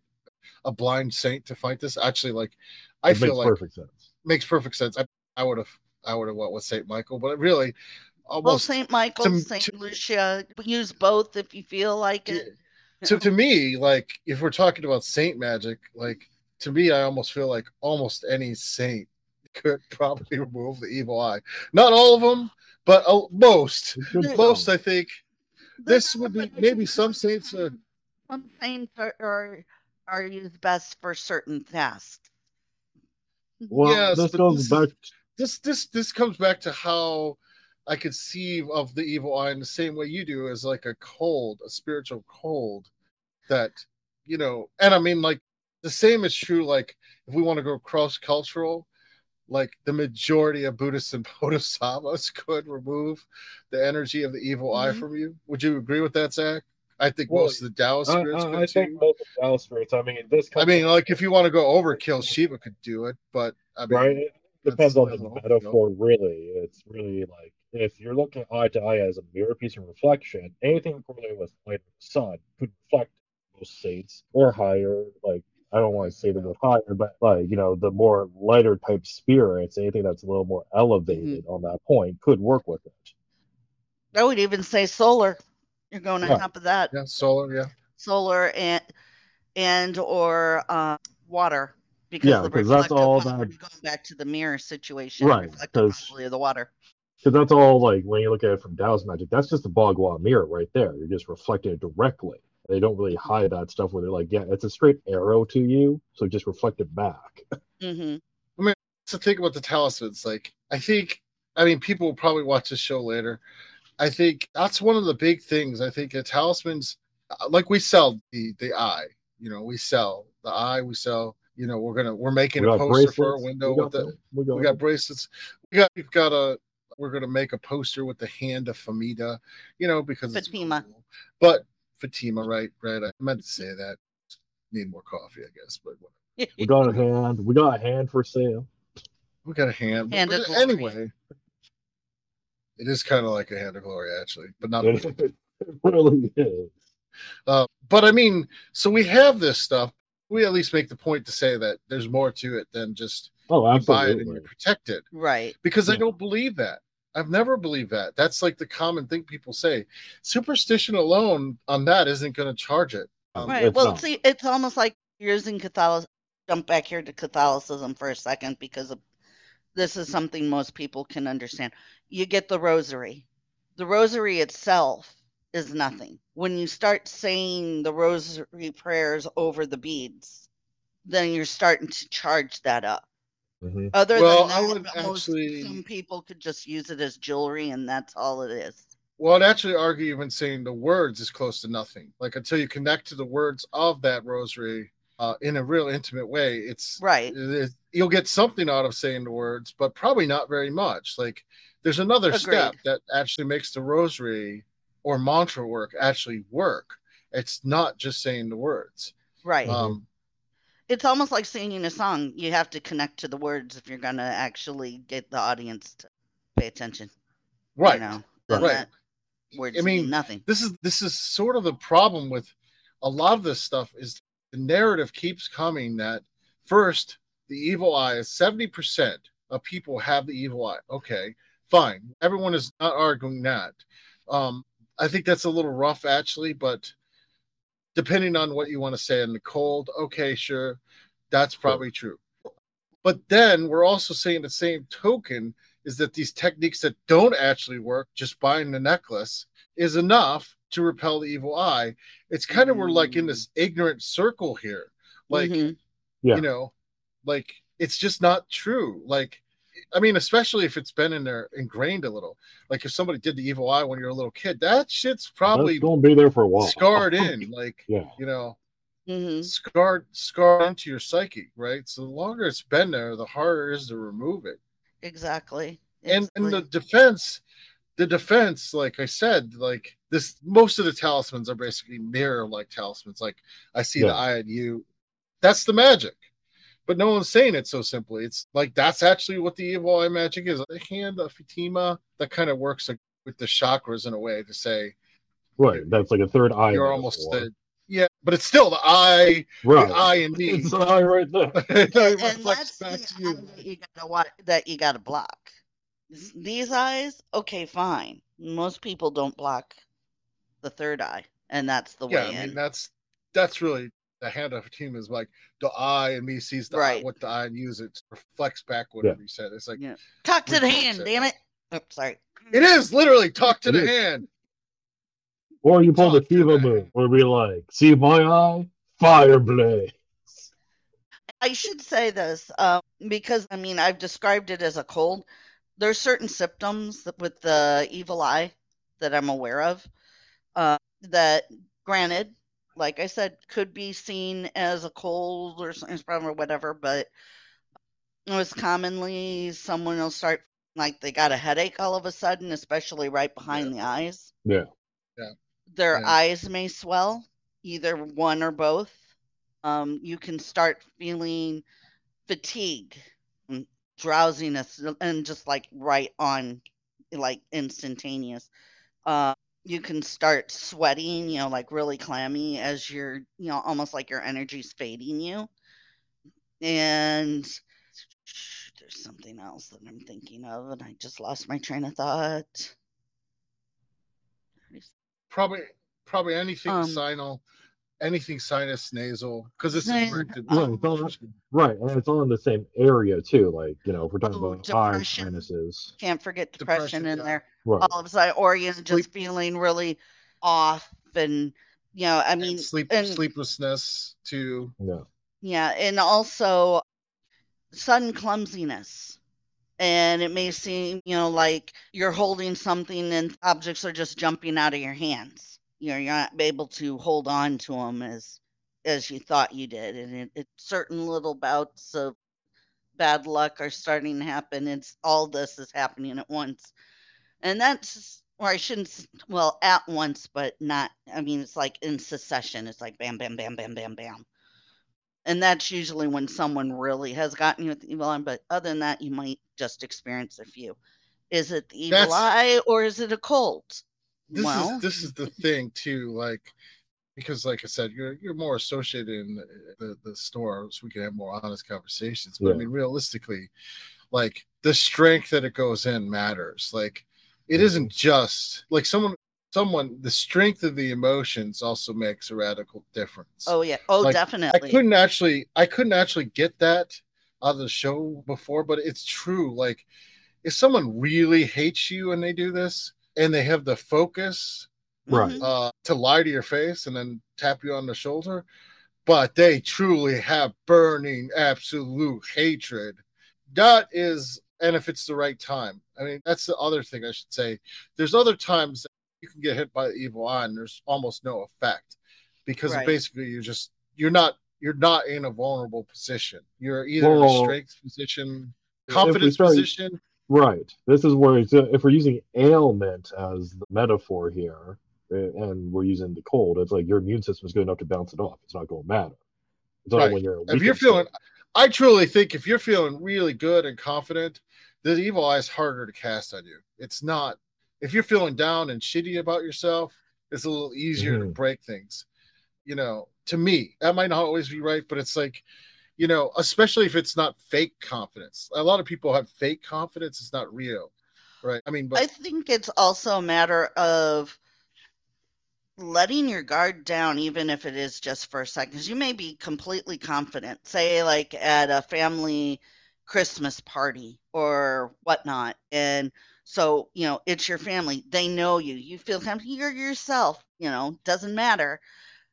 a blind saint to fight this. Actually, like I It feel makes like perfect sense. makes perfect sense. I, I would have I would have went with Saint Michael, but really Well, Saint Michael, Saint Lucia, use both if you feel like it. to, to me, like if we're talking about saint magic, like to me, I almost feel like almost any saint could probably remove the evil eye. Not all of them, but uh, most. Most. I think. This would be maybe some saints. Uh, Some saints are, are are used best for certain tasks. Well, Yes, this but goes this back. this this this comes back to how I could conceive of the evil eye in the same way you do, as like a cold, a spiritual cold that you know, and I mean like the same is true. Like if we want to go cross cultural, like the majority of Buddhists and Bodhisattvas could remove the energy of the evil eye Mhm. from you. Would you agree with that, Zach? I think Well, most of the Taoist I, spirits I, could I think most of the Taoist spirits. I mean, this. I mean, like if you want to go overkill, Shiva could do it, but I mean, right? It depends on the metaphor, really. It's really like if you're looking eye to eye as a mirror piece of reflection, anything correlated with light of the sun could reflect most saints or higher. Like I don't want to say the word higher, but like you know, the more lighter type spirits, anything that's a little more elevated on that point could work with it. I would even say solar. You're going on Right. top of that. yeah, solar, yeah. Solar and and or uh, water. Because Yeah, the 'cause that's all one would that- go back to the mirror situation. Right, reflective 'cause- property of the water. Because that's all like when you look at it from Taoist magic, that's just a Bagua mirror right there. You're just reflecting it directly. They don't really hide that stuff where they're like, yeah, it's a straight arrow to you, so just reflect it back. Mm-hmm. I mean, to think about the talismans. Like, I think, I mean, people will probably watch this show later. I think that's one of the big things. I think the talismans, uh, like we sell the the eye. You know, we sell the eye. We sell. You know, we're gonna we're making We a got poster for our window we with got the. we got We got bracelets. We got we've got a. We're gonna make a poster with the hand of Famida. You know, because it's Fatima. cool. But Fatima, right? Right. I meant to say that. Need more coffee, I guess. But whatever. We got a hand. We got a hand for sale. We got a hand. Hand but of glory. anyway, it is kind of like a hand of glory, actually, but not. It really is. Uh, but I mean, so we have this stuff. we at least make the point to say that there's more to it than just Oh, you buy it and absolutely. you're protected. Right. Because I don't believe that. I've never believed that. That's like the common thing people say. Superstition alone on that isn't going to charge it. Um, Right. it's Well, not. see, it's almost like using Catholic. Jump back here to Catholicism for a second because of, this is something most people can understand. You get the rosary. The rosary itself is nothing. When you start saying the rosary prayers over the beads, then you're starting to charge that up. Mhm. Other Well, than I that, would most, actually- some people could just use it as jewelry, and that's all it is. Well, I'd actually argue even saying the words is close to nothing. Like until you connect to the words of that rosary uh, in a real intimate way, it's Right. it- it- you'll get something out of saying the words, but probably not very much. Like there's another step that actually makes the rosary or mantra work actually work. It's not just saying the words. Right. Um, it's almost like singing a song. You have to connect to the words if you're going to actually get the audience to pay attention. right. You know, Right. words I mean, mean nothing. this is this is sort of the problem with a lot of this stuff is the narrative keeps coming that first the evil eye is 70% of people have the evil eye okay fine everyone is not arguing that um i think that's a little rough actually but depending on what you want to say in the cold okay sure that's probably true but then we're also saying the same token is that these techniques that don't actually work just buying the necklace is enough to repel the evil eye. It's kind of we're like in this ignorant circle here. Like, Mhm. Yeah. you know, like it's just not true. Like, I mean, especially if it's been in there ingrained a little. Like if somebody did the evil eye when you're a little kid, that shit's probably That's gonna be there for a while. scarred in. Like, Yeah. you know, Mhm. scarred scarred into your psyche, right? So the longer it's been there, the harder it is to remove it. Exactly. and in the defense the defense like i said like this most of the talismans are basically mirror like talismans like i see Yeah. the eye in you that's the magic but no one's saying it so simply it's like that's actually what the evil eye magic is the hand of fatima that kind of works with the chakras in a way to say Right. That's like a third eye. you're almost the, yeah but it's still the eye right. the eye and me It's the eye right there. it and reflects that's back the to you eye that you gotta wa- that you gotta block. These eyes, okay, fine. Most people don't block the third eye, and that's the yeah, way I mean in. that's that's really the hand of Fatima is like the eye and me sees the eye, Right. what the eye and use it reflects back whatever you said. It's like Yeah. Talk to the hand, it. damn it! Oh, sorry. it is literally talk to It the is. hand. Or you pull the Talk to Shiva move, hand. where we like, see my eye, fire blaze. I should say this um, because I mean I've described it as a cold. There's certain symptoms with the evil eye that I'm aware of. Uh, that, granted, like I said, could be seen as a cold or sinus problem or whatever, but most commonly someone will start like they got a headache all of a sudden, especially right behind the eyes. Yeah. Yeah. Their Yeah. eyes may swell, either one or both. Um, you can start feeling fatigue, and drowsiness, and just like right on, like instantaneous. Uh, you can start sweating, you know, like really clammy as you're, you know, almost like your energy's fading you. And there's something else that I'm thinking of, and I just lost my train of thought. Probably probably anything Um, sinal, anything sinus nasal, because it's Sinus- directed. Right, it's all, right, and it's all in the same area too. Like you know, if we're talking about eye depression. sinuses, Can't forget depression, Depression, in yeah. there. right? All of a sudden, or you're just Sleep- feeling really off, and you know, I and mean, sleep and- sleeplessness too. Yeah, Yeah, and also sudden clumsiness. And it may seem, you know, like you're holding something and objects are just jumping out of your hands. You know, you're not able to hold on to them as as you thought you did. And it, it certain little bouts of bad luck are starting to happen. It's all this is happening at once. And that's or I shouldn't well, at once, but not I mean it's like in succession. It's like bam, bam, bam, bam, bam, bam and that's usually when someone really has gotten you with the evil eye. But other than that, you might just experience a few. Is it the evil That's- eye or is it a cold? This well, is this is the thing too. Like because like I said, you're you're more associated in the, the, the store, so we can have more honest conversations. But I mean, realistically, like the strength that it goes in matters. Like it Mhm. isn't just like someone someone the strength of the emotions also makes a radical difference. Oh yeah. Oh, Like, I couldn't actually I couldn't actually get that out of the show before, but it's true. Like if someone really hates you and they do this and they have the focus Right. Mhm. uh, to lie to your face and then tap you on the shoulder, but they truly have burning, absolute hatred. That is, and if it's the right time, I mean, that's the other thing I should say. There's other times that you can get hit by the evil eye and there's almost no effect because Right. basically you're just, you're not, you're not in a vulnerable position. You're either in a strength position, confidence start- position. Right. This is where it's, if we're using ailment as the metaphor here, eh, and we're using the cold, it's like your immune system is good enough to bounce it off. It's not going to matter. It's Right. when you're if you're feeling state. i truly think if you're feeling really good and confident the evil eye is harder to cast on you it's not if you're feeling down and shitty about yourself it's a little easier to Mhm. break things you know to me that might not always be right but it's like you know especially if it's not fake confidence a lot of people have fake confidence it's not real right i mean but I think it's also a matter of letting your guard down, even if it is just for a second, because you may be completely confident, say, like at a family Christmas party or whatnot. And so, you know, it's your family. They know you. You feel comfortable. You're yourself, you know, doesn't matter.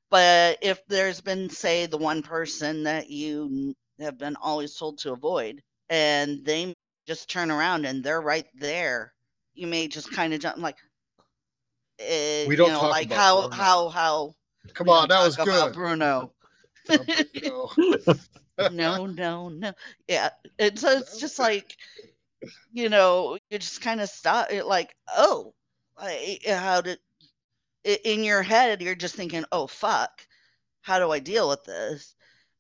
But if there's been, say, the one person that you have been always told to avoid, and they just turn around and they're right there, you may just kind of jump like, eh, We don't you know, talk like about how Bruno. how how come on that was good Bruno. No. no, no. Yeah, and so it's just like, you know, you just kind of stop. It like, oh, I, how did in your head you're just thinking, oh fuck, how do I deal with this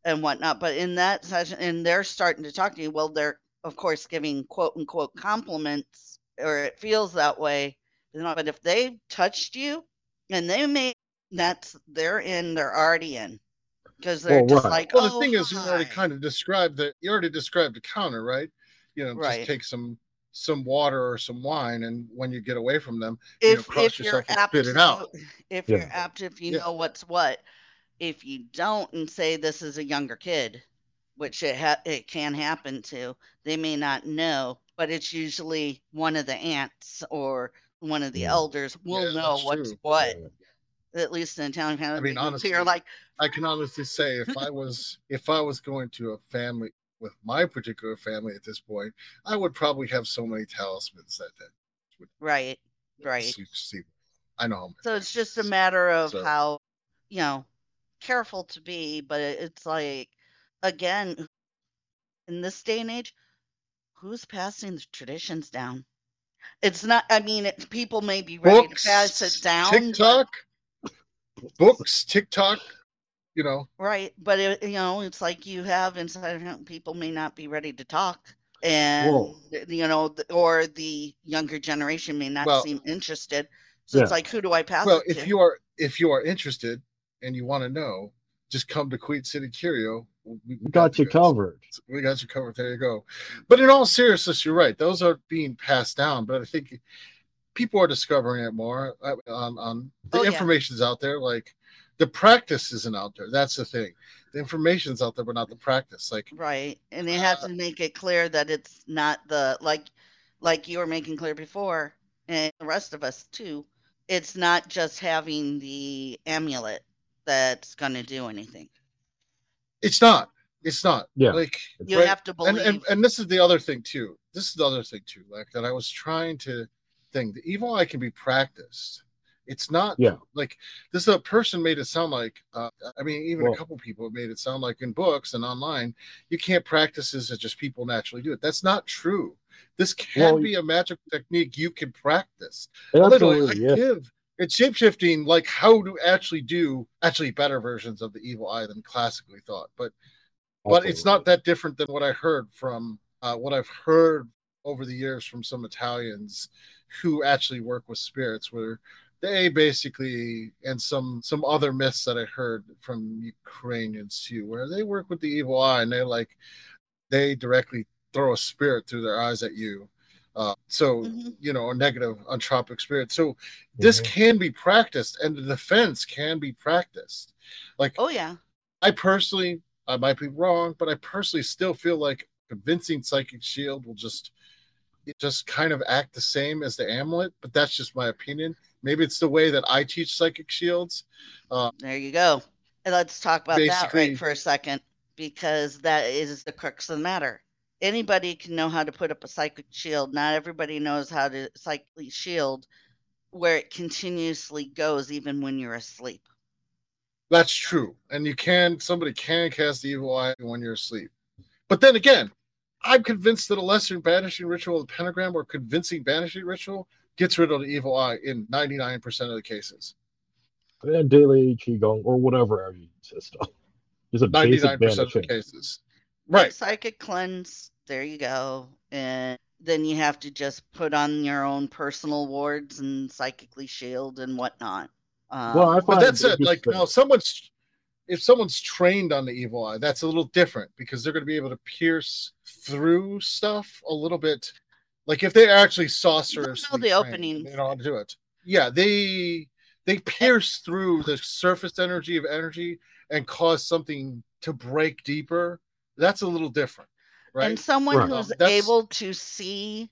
and whatnot? But in that session, and they're starting to talk to you. Well, they're of course giving quote unquote compliments, or it feels that way. You know, But if they touched you, and they may, that's they're in, they're already in. Because they're Well, just right. like, Well, the oh, thing is, you already kind of described that. You already described the counter, right? You know, Right. just take some some water or some wine, and when you get away from them, you know, if cross if you're yourself and apt spit it out. know- if Yeah. you're apt if you Yeah. know what's what if you don't and say this is a younger kid which it ha- it can happen to they may not know but it's usually one of the aunts or one of the Yeah. elders will Yeah, know what's true. what Yeah. at least in Italian family I mean, honestly, you're like I can honestly say, if I was if I was going to a family with my particular family at this point, I would probably have so many talismans that that right right see, see, I know. So it's just a matter of So- how, you know, careful to be. But it's like, again, in this day and age, who's passing the traditions down? It's not, I mean, it, people may be ready books, to pass it down. but- TikTok, books, TikTok. You know, right. But, it, you know, it's like you have inside of him, people may not be ready to talk. And, Well- you know, th- or the younger generation may not Well- seem interested. So it's like, who do I pass well, it if to? you are if you are interested and you want to know, just come to Queen City Curio. We, we We got you covered. We got you covered. There you go. But in all seriousness, you're right. Those are being passed down. But I think people are discovering it more. uh, On on the Oh, yeah. information's out there. Like the practice isn't out there. That's the thing. The information's out there, but not the practice. Like Right. And they have Uh, to make it clear that it's not the like like you were making clear before and the rest of us too. It's not just having the amulet that's going to do anything. it's not. It's not. Yeah. Like You right? have to and, believe. and and this is the other thing too. This is the other thing too. Like that I was trying to think. The evil eye can be practiced. It's not Yeah. like this. A person made it sound like. Uh, I mean, even Well- a couple people made it sound like in books and online, you can't practice this as just people naturally do it. That's not true. This can Well, be a magic technique you can practice. Literally, Absolutely. I Yeah. give it's shapeshifting like how to actually do actually better versions of the evil eye than classically thought. But but it's not that different than what I heard from uh, what I've heard over the years from some Italians who actually work with spirits, where they basically and some some other myths that I heard from Ukrainians too, where they work with the evil eye and they like they directly throw a spirit through their eyes at you. Uh, so mm-hmm. you know, a negative entropic spirit. So mm-hmm. this can be practiced, and the defense can be practiced. Like, oh yeah, I personally, I might be wrong, but I personally still feel like convincing psychic shield will just just kind of act the same as the amulet. But that's just my opinion. Maybe it's the way that I teach psychic shields. Uh, there you go. And let's talk about that right for a second because that is the crux of the matter. Anybody can know how to put up a psychic shield. Not everybody knows how to psychically shield where it continuously goes even when you're asleep. That's true. And you can somebody can cast the evil eye when you're asleep. But then again, I'm convinced that a lesser banishing ritual, the pentagram or convincing banishing ritual, gets rid of the evil eye in 99% of the cases. And daily qigong or whatever energy system is a 99% of the cases. Right. Psychic cleanse. There you go. And then you have to just put on your own personal wards and psychically shield and whatnot. Um, well, I find but that's it. Like now, someone's if someone's trained on the evil eye, that's a little different because they're going to be able to pierce through stuff a little bit. Like if they actually sorcerers, know the opening, they know how to do it. Yeah, they they pierce through the surface energy of energy and cause something to break deeper. That's a little different, right? And someone right. who's um, able to see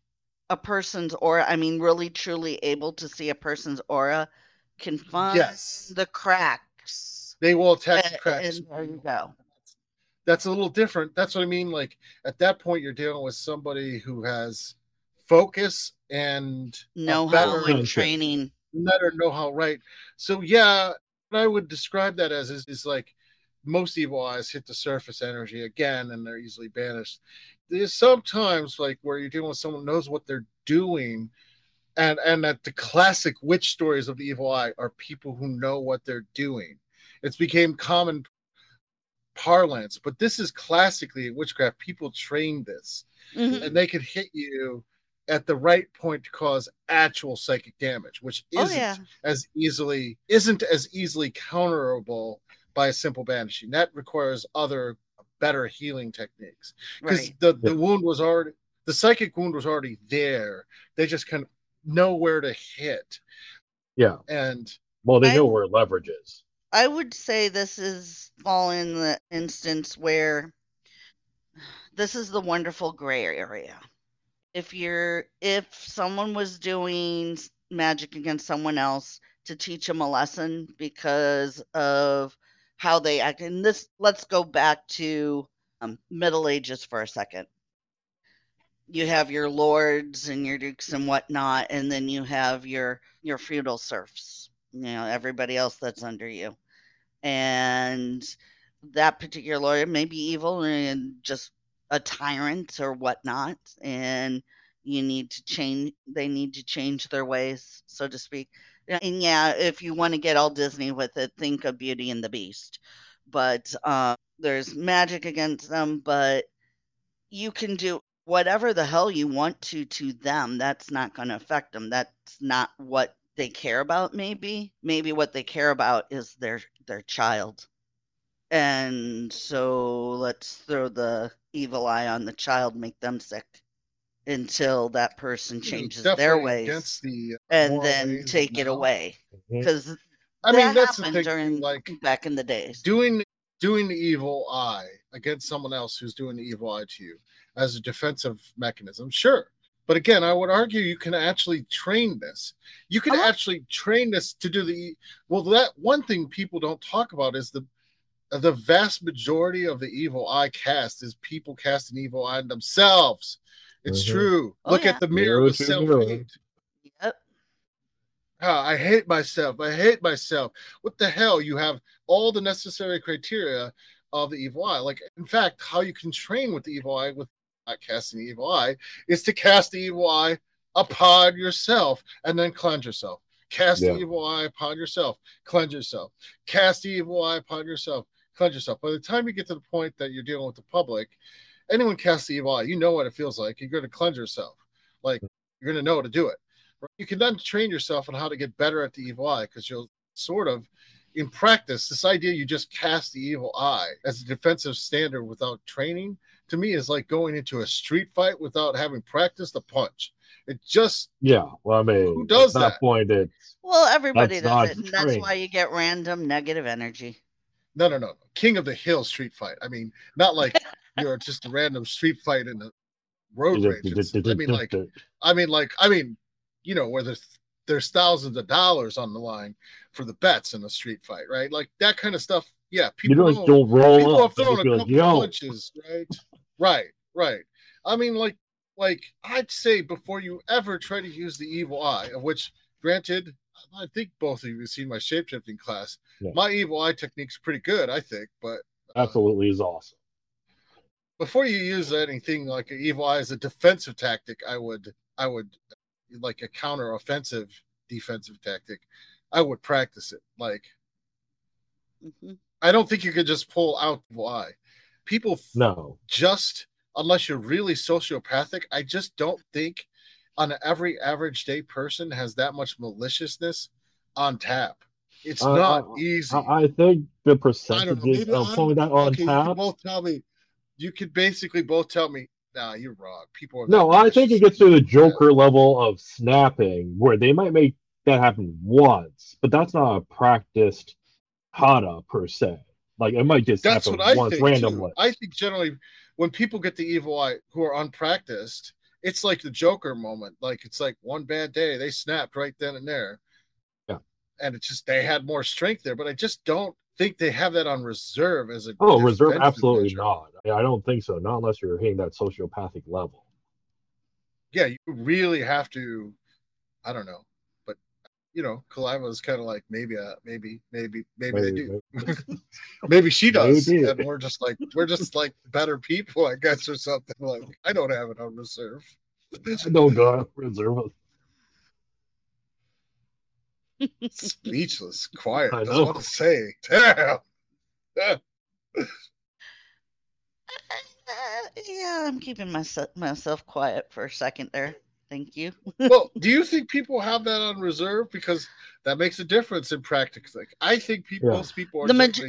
a person's aura, I mean, really truly able to see a person's aura, can find yes. the cracks. They will attack and, the cracks. And there you go that's a little different. That's what I mean. Like at that point, you're dealing with somebody who has focus and know how and training, better know how right. So yeah, I would describe that as is, is like most evil eyes hit the surface energy again, and they're easily banished. There's sometimes like where you're dealing with someone knows what they're doing. And and that the classic witch stories of the evil eye are people who know what they're doing. It's became common parlance, but this is classically witchcraft. People train this, mm-hmm. and they can hit you at the right point to cause actual psychic damage, which oh, isn't oh, yeah. as easily isn't as easily counterable by a simple banishing. That requires other better healing techniques because right. the the wound was already the psychic wound was already there. They just kind of know where to hit. Yeah, and well, they know I, where leverage is. I would say this is all in the instance where this is the wonderful gray area. If you're if someone was doing magic against someone else to teach them a lesson because of how they act, and this let's go back to um, Middle Ages for a second. You have your lords and your dukes and whatnot, and then you have your your feudal serfs you know everybody else that's under you and that particular lawyer may be evil and just a tyrant or whatnot and you need to change they need to change their ways so to speak. And yeah if you want to get all disney with it think of beauty and the beast. But uh, there's magic against them but you can do whatever the hell you want to to them. That's not going to affect them. That's not what they care about maybe. Maybe what they care about is their their child. And so let's throw the evil eye on the child make them sick until that person changes their ways the, and then take it away because mm-hmm. I mean that's the thing, during like back in the days doing doing the evil eye against someone else who's doing the evil eye to you as a defensive mechanism sure but again, I would argue you can actually train this. You can uh-huh. actually train this to do the well. That one thing people don't talk about is the the vast majority of the evil eye cast is people casting evil eye on themselves. It's mm-hmm. true. Oh, Look yeah. at the mirror of self hate. Yep. Ah, I hate myself. I hate myself. What the hell? You have all the necessary criteria of the evil eye. Like, in fact, how you can train with the evil eye with not casting the evil eye, is to cast the evil eye upon yourself and then cleanse yourself. Cast yeah. the evil eye upon yourself, cleanse yourself. Cast the evil eye upon yourself, cleanse yourself. By the time you get to the point that you're dealing with the public, anyone casts the evil eye, you know what it feels like. You're going to cleanse yourself. Like you're going to know how to do it. You can then train yourself on how to get better at the evil eye because you'll sort of, in practice, this idea you just cast the evil eye as a defensive standard without training to me is like going into a street fight without having practiced the punch. It just Yeah, well, I mean, Who does at that, that? point, it's Well, everybody That's does it, and that's why you get random negative energy. No, no, no. King of the Hill street fight. I mean, not like you're just a random street fight in a road rage. I mean, like, I mean, like, I mean, you know, where there's there's thousands of dollars on the line for the bets in a street fight, right? Like that kind of stuff. Yeah, you people don't, don't roll people up. have thrown and a be like, couple Yo, punches, right? Right, right. I mean, like, like I'd say before you ever try to use the evil eye, of which, granted, I think both of you have seen my shapeshifting class. Yeah. My evil eye technique's pretty good, I think, but uh, absolutely is awesome. before you use anything like an evil eye as a defensive tactic, I would, I would, like a counter offensive defensive tactic, I would practice it. Like, hmm I don't think you could just pull out evil eye. People No, just unless you're really sociopathic, I just don't think on every average day person has that much maliciousness on tap. It's Uh, not uh, easy. I, I think the I don't percentages of pulling that on okay, you can tap. both tell me. You could basically both tell me, nah, you're wrong. People are No, I think it malicious." gets to the Joker level of snapping, where they might make that happen once, but that's not a practiced kata per se. Like it might just That's happen what I once think. randomly. Too. I think generally when people get the evil eye who are unpracticed, it's like the Joker moment. Like it's like one bad day, they snapped right then and there. Yeah. And it's just they had more strength there, but I just don't think they have that on reserve as a Oh, reserve? Absolutely measure. not. I I don't think so. Not unless you're hitting that sociopathic level. Yeah, you really have to. I don't know, you know, Kaliva is kind of like maybe, uh, maybe, maybe, maybe they do. Maybe she does, Maybe. and we're just like we're just like better people, I guess, or something. Like I don't have it on reserve. no god reserve. Speechless, quiet, I doesn't know. want to say. Damn. Uh, yeah, I'm keeping myself myself quiet for a second there. Thank you. well, do you think people have that on reserve because that makes a difference in practice? Like, I think people, Yeah. most people are The maj-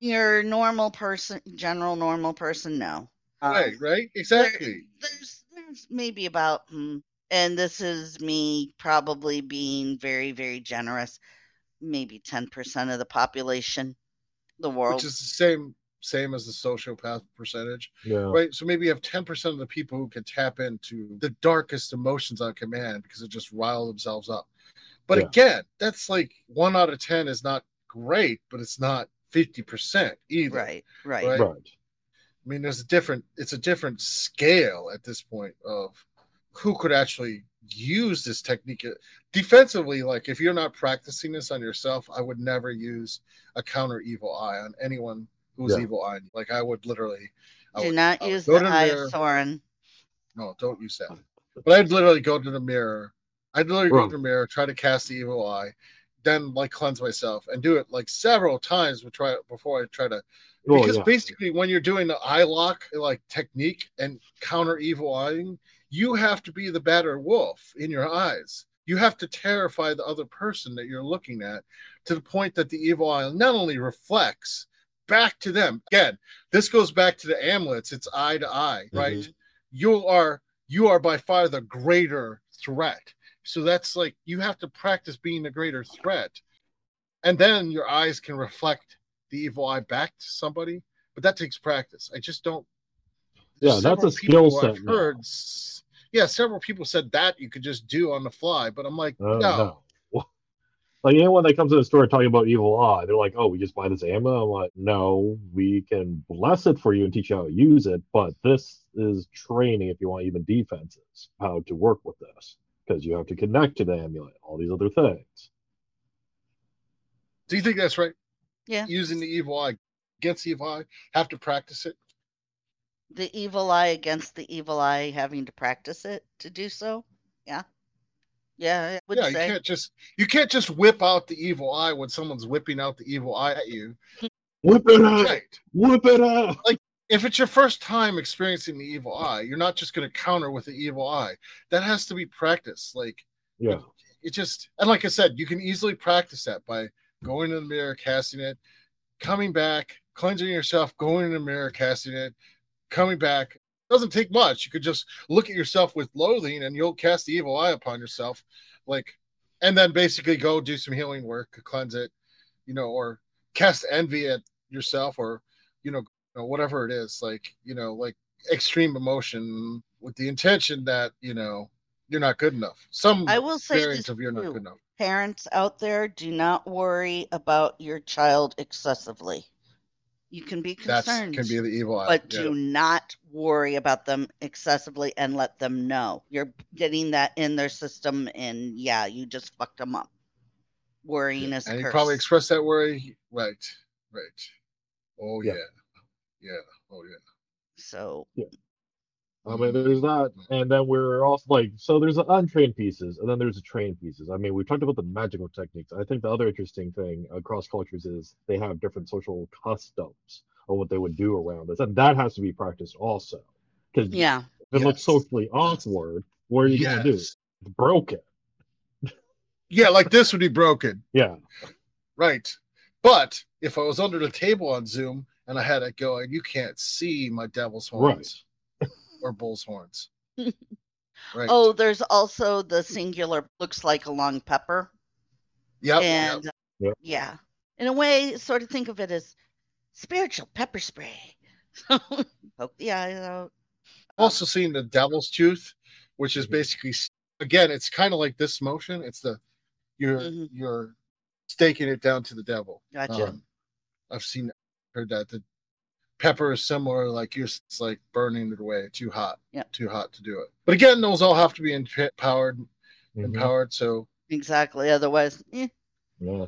Your normal person, general normal person, no. Um, right, right, there- exactly. there's there's maybe about hmm, and this is me probably being very very generous maybe 10% of the population the world Which is the same, same as the sociopath percentage. Yeah. right? So maybe you have 10% of the people who can tap into the darkest emotions on command because it just rile themselves up. But Yeah. again, that's like one out of 10 is not great, but it's not 50% either. right right Right. Right. I mean, there's a different, it's a different scale at this point of who could actually use this technique defensively. Like, if you're not practicing this on yourself, I would never use a counter evil eye on anyone who's Yeah. evil eye. Like, I would literally. I do would- not I use the eye mirror. of Sauron. No, don't use that. But I'd literally go to the mirror. I'd literally go to the mirror, try to cast the evil eye, then like cleanse myself and do it like several times before I, before I try to. Oh, Because yeah. basically, when you're doing the eye lock like technique and counter evil eyeing, you have to be the better wolf in your eyes. You have to terrify the other person that you're looking at to the point that the evil eye not only reflects back to them. Again, this goes back to the amulets. It's eye to eye, right? Mhm. you are you are by far the greater threat so that's like you have to practice being the greater threat and then your eyes can reflect the evil eye back to somebody but that takes practice i just don't Yeah, that's a skill I've set now. heard yeah several people said that you could just do on the fly but i'm like Uh, no, no. Like anyone that comes to the store talking about evil eye, they're like, "Oh, we just buy this ammo." I'm like, "No, we can bless it for you and teach you how to use it, but this is training if you want even defenses, how to work with this, because you have to connect to the amulet, all these other things." do you think that's right Yeah. using the evil eye against the evil eye have to practice it The evil eye against the evil eye, having to practice it to do so. Yeah. Yeah, I would yeah, you say. can't just you can't just whip out the evil eye when someone's whipping out the evil eye at you. Whip it out! Right. Whip it out! Like if it's your first time experiencing the evil eye, you're not just going to counter with the evil eye. That has to be practiced. Like Yeah. it just and like I said, you can easily practice that by going in the mirror, casting it, coming back, cleansing yourself, going in the mirror, casting it, coming back. Doesn't take much. You could just look at yourself with loathing and you'll cast the evil eye upon yourself. Like and then basically go do some healing work, cleanse it, you know, or cast envy at yourself or you know, whatever it is, like, you know, like extreme emotion with the intention that, you know, you're not good enough. Some I will say variant of you're not good enough. Parents out there, do not worry about your child excessively. You can be That's concerned, can be the evil eye. but yeah. do not worry about them excessively and let them know. You're getting that in their system, and yeah, you just fucked them up. Worrying is a and you curse. probably express that worry. Right, right. Oh yeah, Yeah. yeah. Oh yeah. so I mean, there's that, and then we're also like, so there's the untrained pieces, and then there's the trained pieces. I mean, we've talked about the magical techniques. I think the other interesting thing across cultures is they have different social customs on what they would do around this, and that has to be practiced also. Because yeah, if it looks socially awkward, what are you gonna do? It's broken. Yeah, like this would be broken. Yeah, Right. But if I was under the table on Zoom and I had it going, you can't see my devil's horns or bull's horns. Right. Oh, there's also the singular looks like a long pepper. yep. and yep. Yep. yeah, in a way, sort of think of it as spiritual pepper spray. So poke the eye out. I've also seen the devil's tooth, which is Mhm. basically again, it's kind of like this motion. It's the you're Mhm. you're staking it down to the devil. Gotcha. Um, I've seen heard that the pepper is similar, like you're it's like burning it away, too hot, Yeah. too hot to do it. But again, those all have to be empowered, Mhm. empowered. So, Exactly. Otherwise, eh, yeah.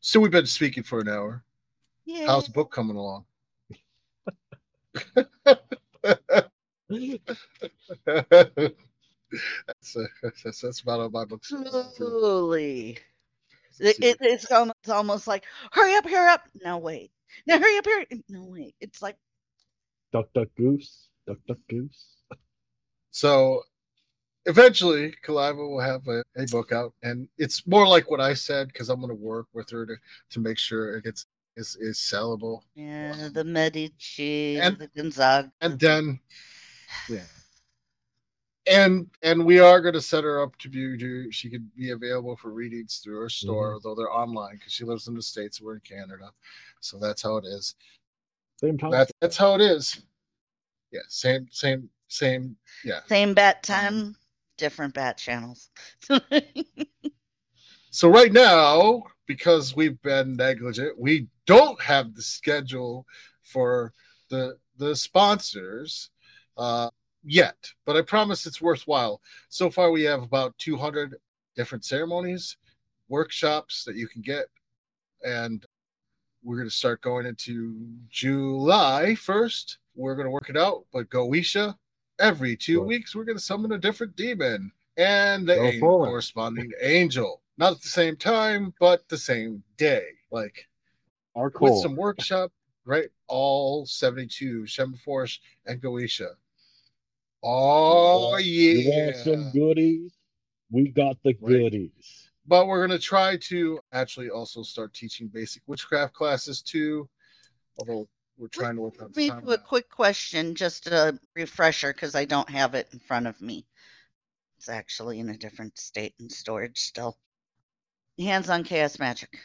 so we've been speaking for an hour. yeah. How's the book coming along? that's, uh, that's that's about all my books. Slowly. It, it, it's almost, it's almost like hurry up, hurry up. No wait. Now hurry up, here. No wait. It's like Duck, duck, goose. Duck, duck, goose. So eventually, Kaliva will have a, a book out, and it's more like what I said because I'm going to work with her to, to make sure it gets is is sellable. yeah, the Medici, And- the Gonzaga. And then, yeah, and and we are going to set her up to be do she could be available for readings through her store, although they're online because she lives in the states. We're in Canada, so that's how it is. Same time. That's that's how it is. Yeah, same same same. Yeah. Same bat time, different bat channels. So right now, because we've been negligent, we don't have the schedule for the the sponsors uh, yet. But I promise it's worthwhile. So far, we have about 200 different ceremonies, workshops that you can get, and we're going to start going into July 1st. We're going to work it out, but Goetia, every two weeks, we're going to summon a different demon and the an- corresponding angel. Not at the same time, but the same day. Like Are cool. with some workshop, right? All 72, Shemforce and Goetia. Oh, You want yeah. some goodies? We got the Right. goodies. But we're going to try to actually also start teaching basic witchcraft classes too. Although we're trying to work out the me time. to a now. quick question, just a refresher, because I don't have it in front of me. It's actually in a different state and storage still. Hands on chaos magic.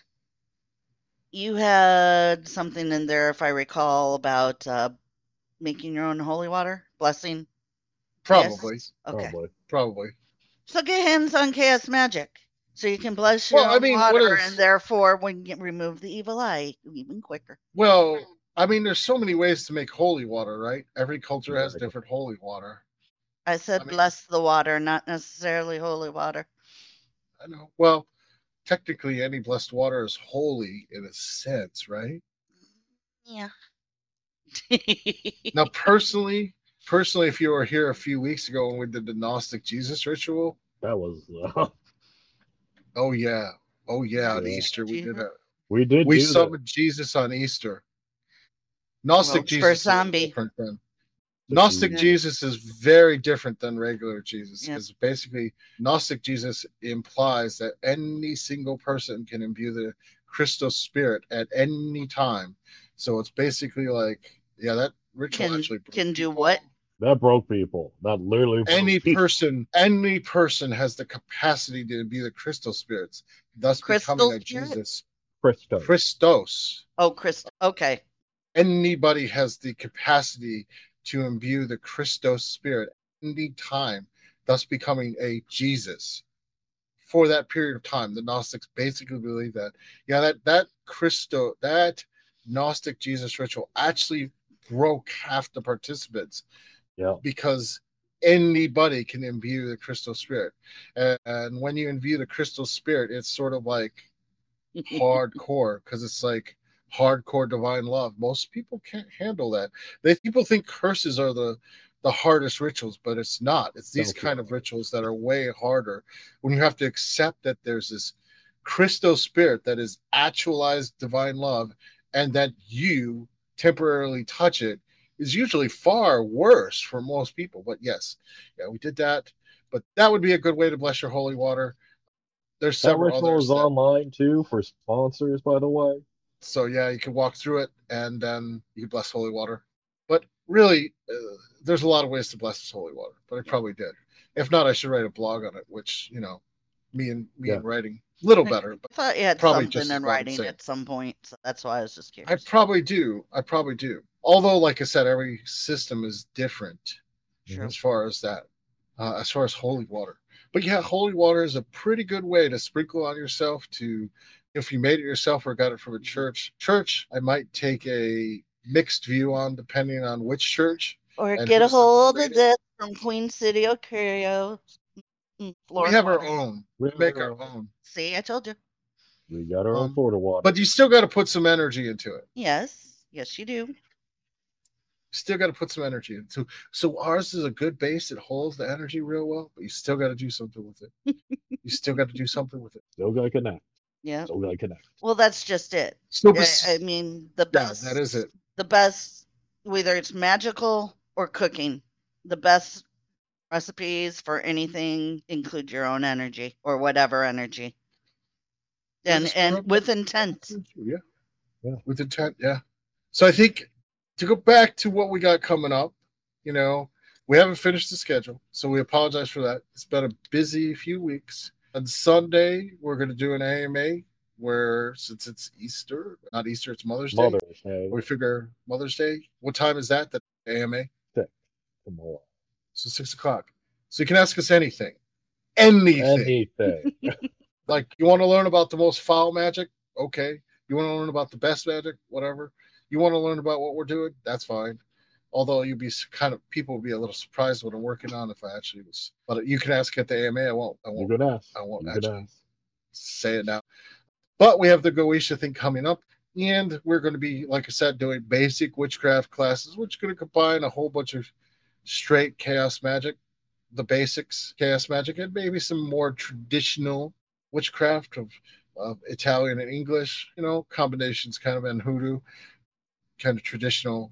You had something in there, if I recall, about uh, making your own holy water, blessing. Probably, Yes? Okay. Probably. probably. So get hands on chaos magic. So you can bless your Well, I mean, water, is- and therefore, when you remove the evil eye even quicker. Well, I mean, there's so many ways to make holy water, right? Every culture has Right. different holy water. I said I mean- bless the water, not necessarily holy water. I know. Well, technically, any blessed water is holy in a sense, right? Yeah. Now, personally, personally, if you were here a few weeks ago when we did the Gnostic Jesus ritual, That was. Uh, oh yeah, oh yeah, on Easter we did Jesus. a we did. we do that. summoned Jesus on Easter. Gnostic Well, for Jesus is zombie. different than Gnostic Yeah. Jesus is very different than regular Jesus Yeah. because basically Gnostic Jesus implies that any single person can imbue the Christos spirit at any time. So it's basically like, yeah, that ritual Can actually can do what? That broke people. That literally broke any people. person, any person has the capacity to be the crystal spirits, thus Crystal becoming a spirit? Jesus. Christos. Christos. Oh, Chris. Okay. Anybody has the capacity to imbue the Christos spirit any time, thus becoming a Jesus. For that period of time, the Gnostics basically believe that, yeah, that that Christo, that Gnostic Jesus ritual actually broke half the participants Yeah. because anybody can imbue the crystal spirit. And, and when you imbue the crystal spirit it's sort of like hardcore because it's like hardcore divine love. Most people can't handle that. They people think curses are the the hardest rituals but it's not. It's these Okay. kind of rituals that are way harder. When you have to accept that there's this crystal spirit that is actualized divine love and that you temporarily touch it is usually far worse for most people. But yes, yeah, we did that. But that would be a good way to bless your holy water. There's several others. that- online too for sponsors, by the way. so yeah, you can walk through it and then you can bless holy water. But really, uh, there's a lot of ways to bless holy water. But I probably did. If not, I should write a blog on it, which you know, me and me and writing a little better. But I thought you had Probably something just in writing at some point. So that's why I was just curious. I probably do. I probably do. Although, like I said, every system is different. Sure. as far as that, uh, as far as holy water. But yeah, holy water is a pretty good way to sprinkle on yourself. To if you made it yourself or got it from a church, church, I might take a mixed view on depending on which church. Or get a hold of rated. this from Queen City, Ontario. Mm, we Florida have our own. We We make our our- own. See, I told you. We got our own Um, Florida water. But you still got to put some energy into it. Yes, yes, you do. Still got to put some energy into. So ours is a good base. It holds the energy real well, but you still got to do something with it. you still got to do something with it. Still gotta connect. Yeah. Still gotta connect. Well, that's just it. So I, bes- I mean, the yeah, best. that is it. The best, whether it's magical or cooking, the best recipes for anything include your own energy or whatever energy, and and with intent. Yeah. Yeah. With intent, yeah. So I think to go back to what we got coming up, you know, we haven't finished the schedule. So we apologize for that. It's been a busy few weeks. On Sunday, we're going to do an AMA where, since it's Easter, not Easter, it's Mother's Day. Mother's Day We figure Mother's Day. What time is that? The AMA? tomorrow. So six o'clock. So you can ask us anything. Anything. Anything. like you want to learn about the most foul magic? Okay. You want to learn about the best magic? Whatever. You want to learn about what we're doing? That's fine. Although you'd be kind of people would be a little surprised what i'm working on if i actually was but you can ask at the ama i won't i won't ask. I won't actually. ask. say it now. But we have the goetia thing coming up and we're going to be like i said doing basic witchcraft classes which are going to combine a whole bunch of straight chaos magic the basics chaos magic and maybe some more traditional witchcraft of, of italian and english you know combinations kind of in hoodoo kind of traditional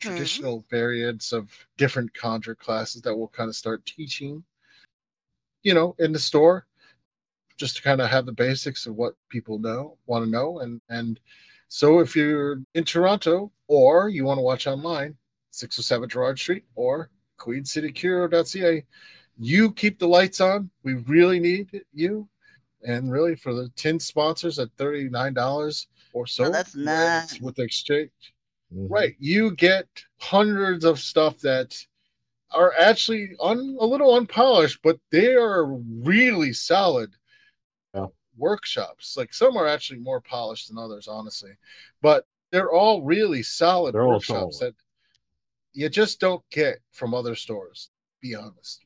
Mhm. traditional variants of different conjure classes that we'll kind of start teaching you know in the store just to kind of have the basics of what people know want to know and and so if you're in toronto or you want to watch online 607 gerrard street or queencitycurio.ca you keep the lights on we really need you and really for the 10 sponsors at $39 or so Oh, that's that's nice. with the exchange Mhm. right you get hundreds of stuff that are actually un, a little unpolished but they are really solid Yeah. workshops like some are actually more polished than others honestly but they're all really solid They're workshops solid. that you just don't get from other stores be honest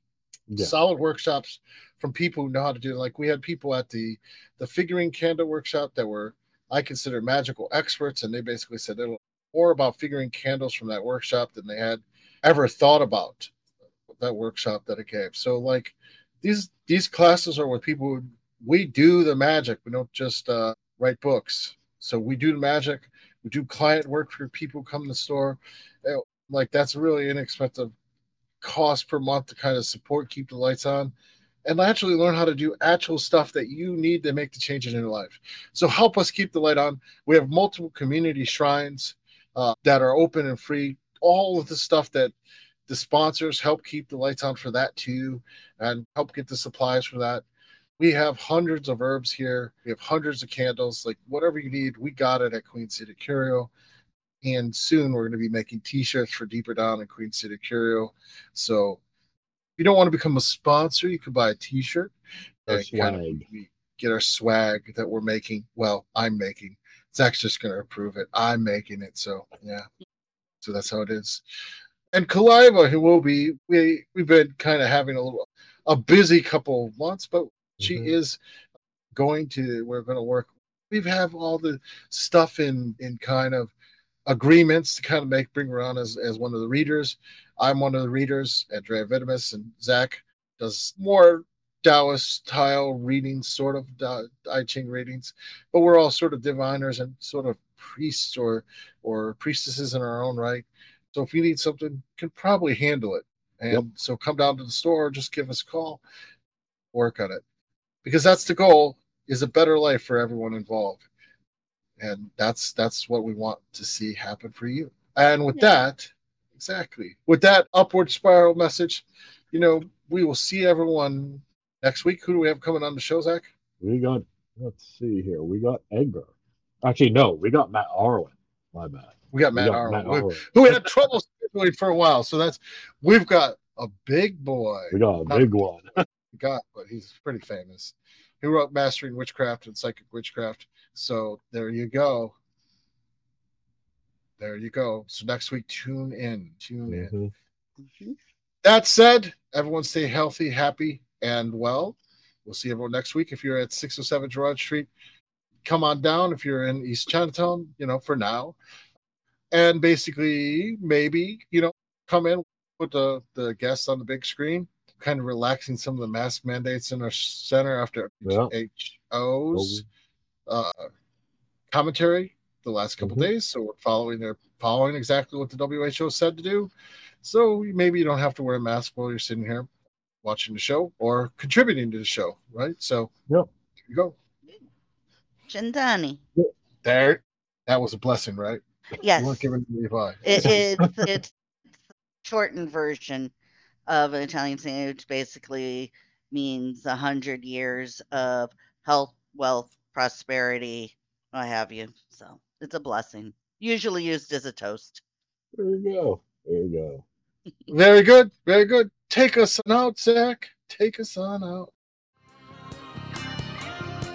Yeah. solid workshops from people who know how to do it. Like we had people at the the figuring candle workshop that were I consider magical experts, and they basically said they more about figuring candles from that workshop than they had ever thought about that workshop that it gave. So like these these classes are with people who we do the magic. We don't just uh, write books. So we do the magic. We do client work for people who come to the store. Uh, Like that's really inexpensive cost per month to kind of support keep the lights on and actually learn how to do actual stuff that you need to make the changes in your life. So help us keep the light on. We have multiple community shrines uh, that are open and free. All of the stuff that the sponsors help keep the lights on for that too, and help get the supplies for that. We have hundreds of herbs here. We have hundreds of candles. Like whatever you need, we got it at Queen City Curio. And soon we're going to be making T-shirts for Deeper Down and Queen City Curio. So if you don't want to become a sponsor, you can buy a T-shirt. Our and kind of swag. we get our swag that we're making. Well, I'm making. Zach's just going to approve it. I'm making it. So yeah. So that's how it is. And Kaliva, who will be, we we've been kind of having a little a busy couple of months, but she Mhm. is going to. We're going to work. We have have all the stuff in in kind of agreements to kind of make bring her on as as one of the readers. I'm one of the readers. Andrieh Vitimus and Zach does more Taoist style readings, sort of I Ching readings, but we're all sort of diviners and sort of priests or or priestesses in our own right. So if you need something, can probably handle it. And Yep. so come down to the store, just give us a call, work on it. Because that's the goal is a better life for everyone involved. And that's that's what we want to see happen for you. And with Yeah. that, exactly. With that upward spiral message, you know, we will see everyone next week. Who do we have coming on the show, Zach? We got, let's see here. We got Edgar. Actually, no, we got Matt Auryn My bad. We got We Matt got Arlen, Matt who, Auryn. who had trouble scheduling for a while. So that's we've got a big boy. We got a Not- big one. got, but he's pretty famous. He wrote Mastering Witchcraft and Psychic Witchcraft. So there you go. There you go. So next week, tune in. Tune in. Mhm. Mhm. That said, everyone stay healthy, happy, and well. We'll see everyone next week. If you're at 607 Gerrard Street, come on down. If you're in East Chinatown, you know, for now. And basically, maybe, you know, come in, put the, the guests on the big screen, kind of relaxing some of the mask mandates in our center after Yeah. WHO's uh, commentary the last couple Mhm. days. So we're following their following exactly what the WHO said to do. So maybe you don't have to wear a mask while you're sitting here watching the show or contributing to the show, right? So Yep. there you go. Cent'anni. There, that was a blessing, right? Yes. You weren't giving me Levi. It, it's it's shortened version of an Italian sandwich basically means a hundred years of health, wealth, prosperity, what have you. So it's a blessing. Usually used as a toast. There you go. There you go. Very good, very good. Take us on out, Zach. Take us on out.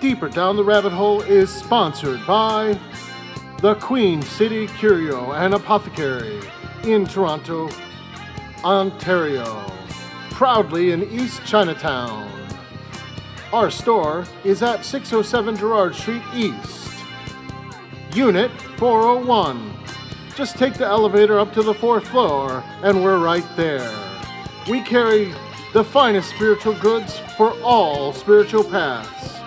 Deeper Down the Rabbit Hole is sponsored by the Queen City Curio and Apothecary in Toronto, Ontario. Proudly in East Chinatown. Our store is at 607 Gerrard Street East, Unit 401. Just take the elevator up to the fourth floor, and we're right there. We carry the finest spiritual goods for all spiritual paths.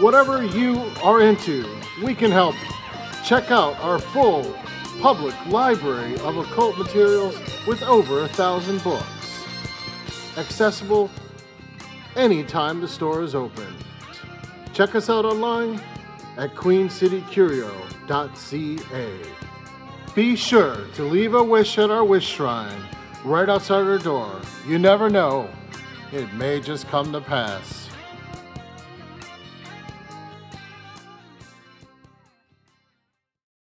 Whatever you are into, we can help. Check out our full public library of occult materials with over a thousand books. Accessible anytime the store is open. Check us out online at queencitycurio.ca. Be sure to leave a wish at our wish shrine right outside our door. You never know, it may just come to pass.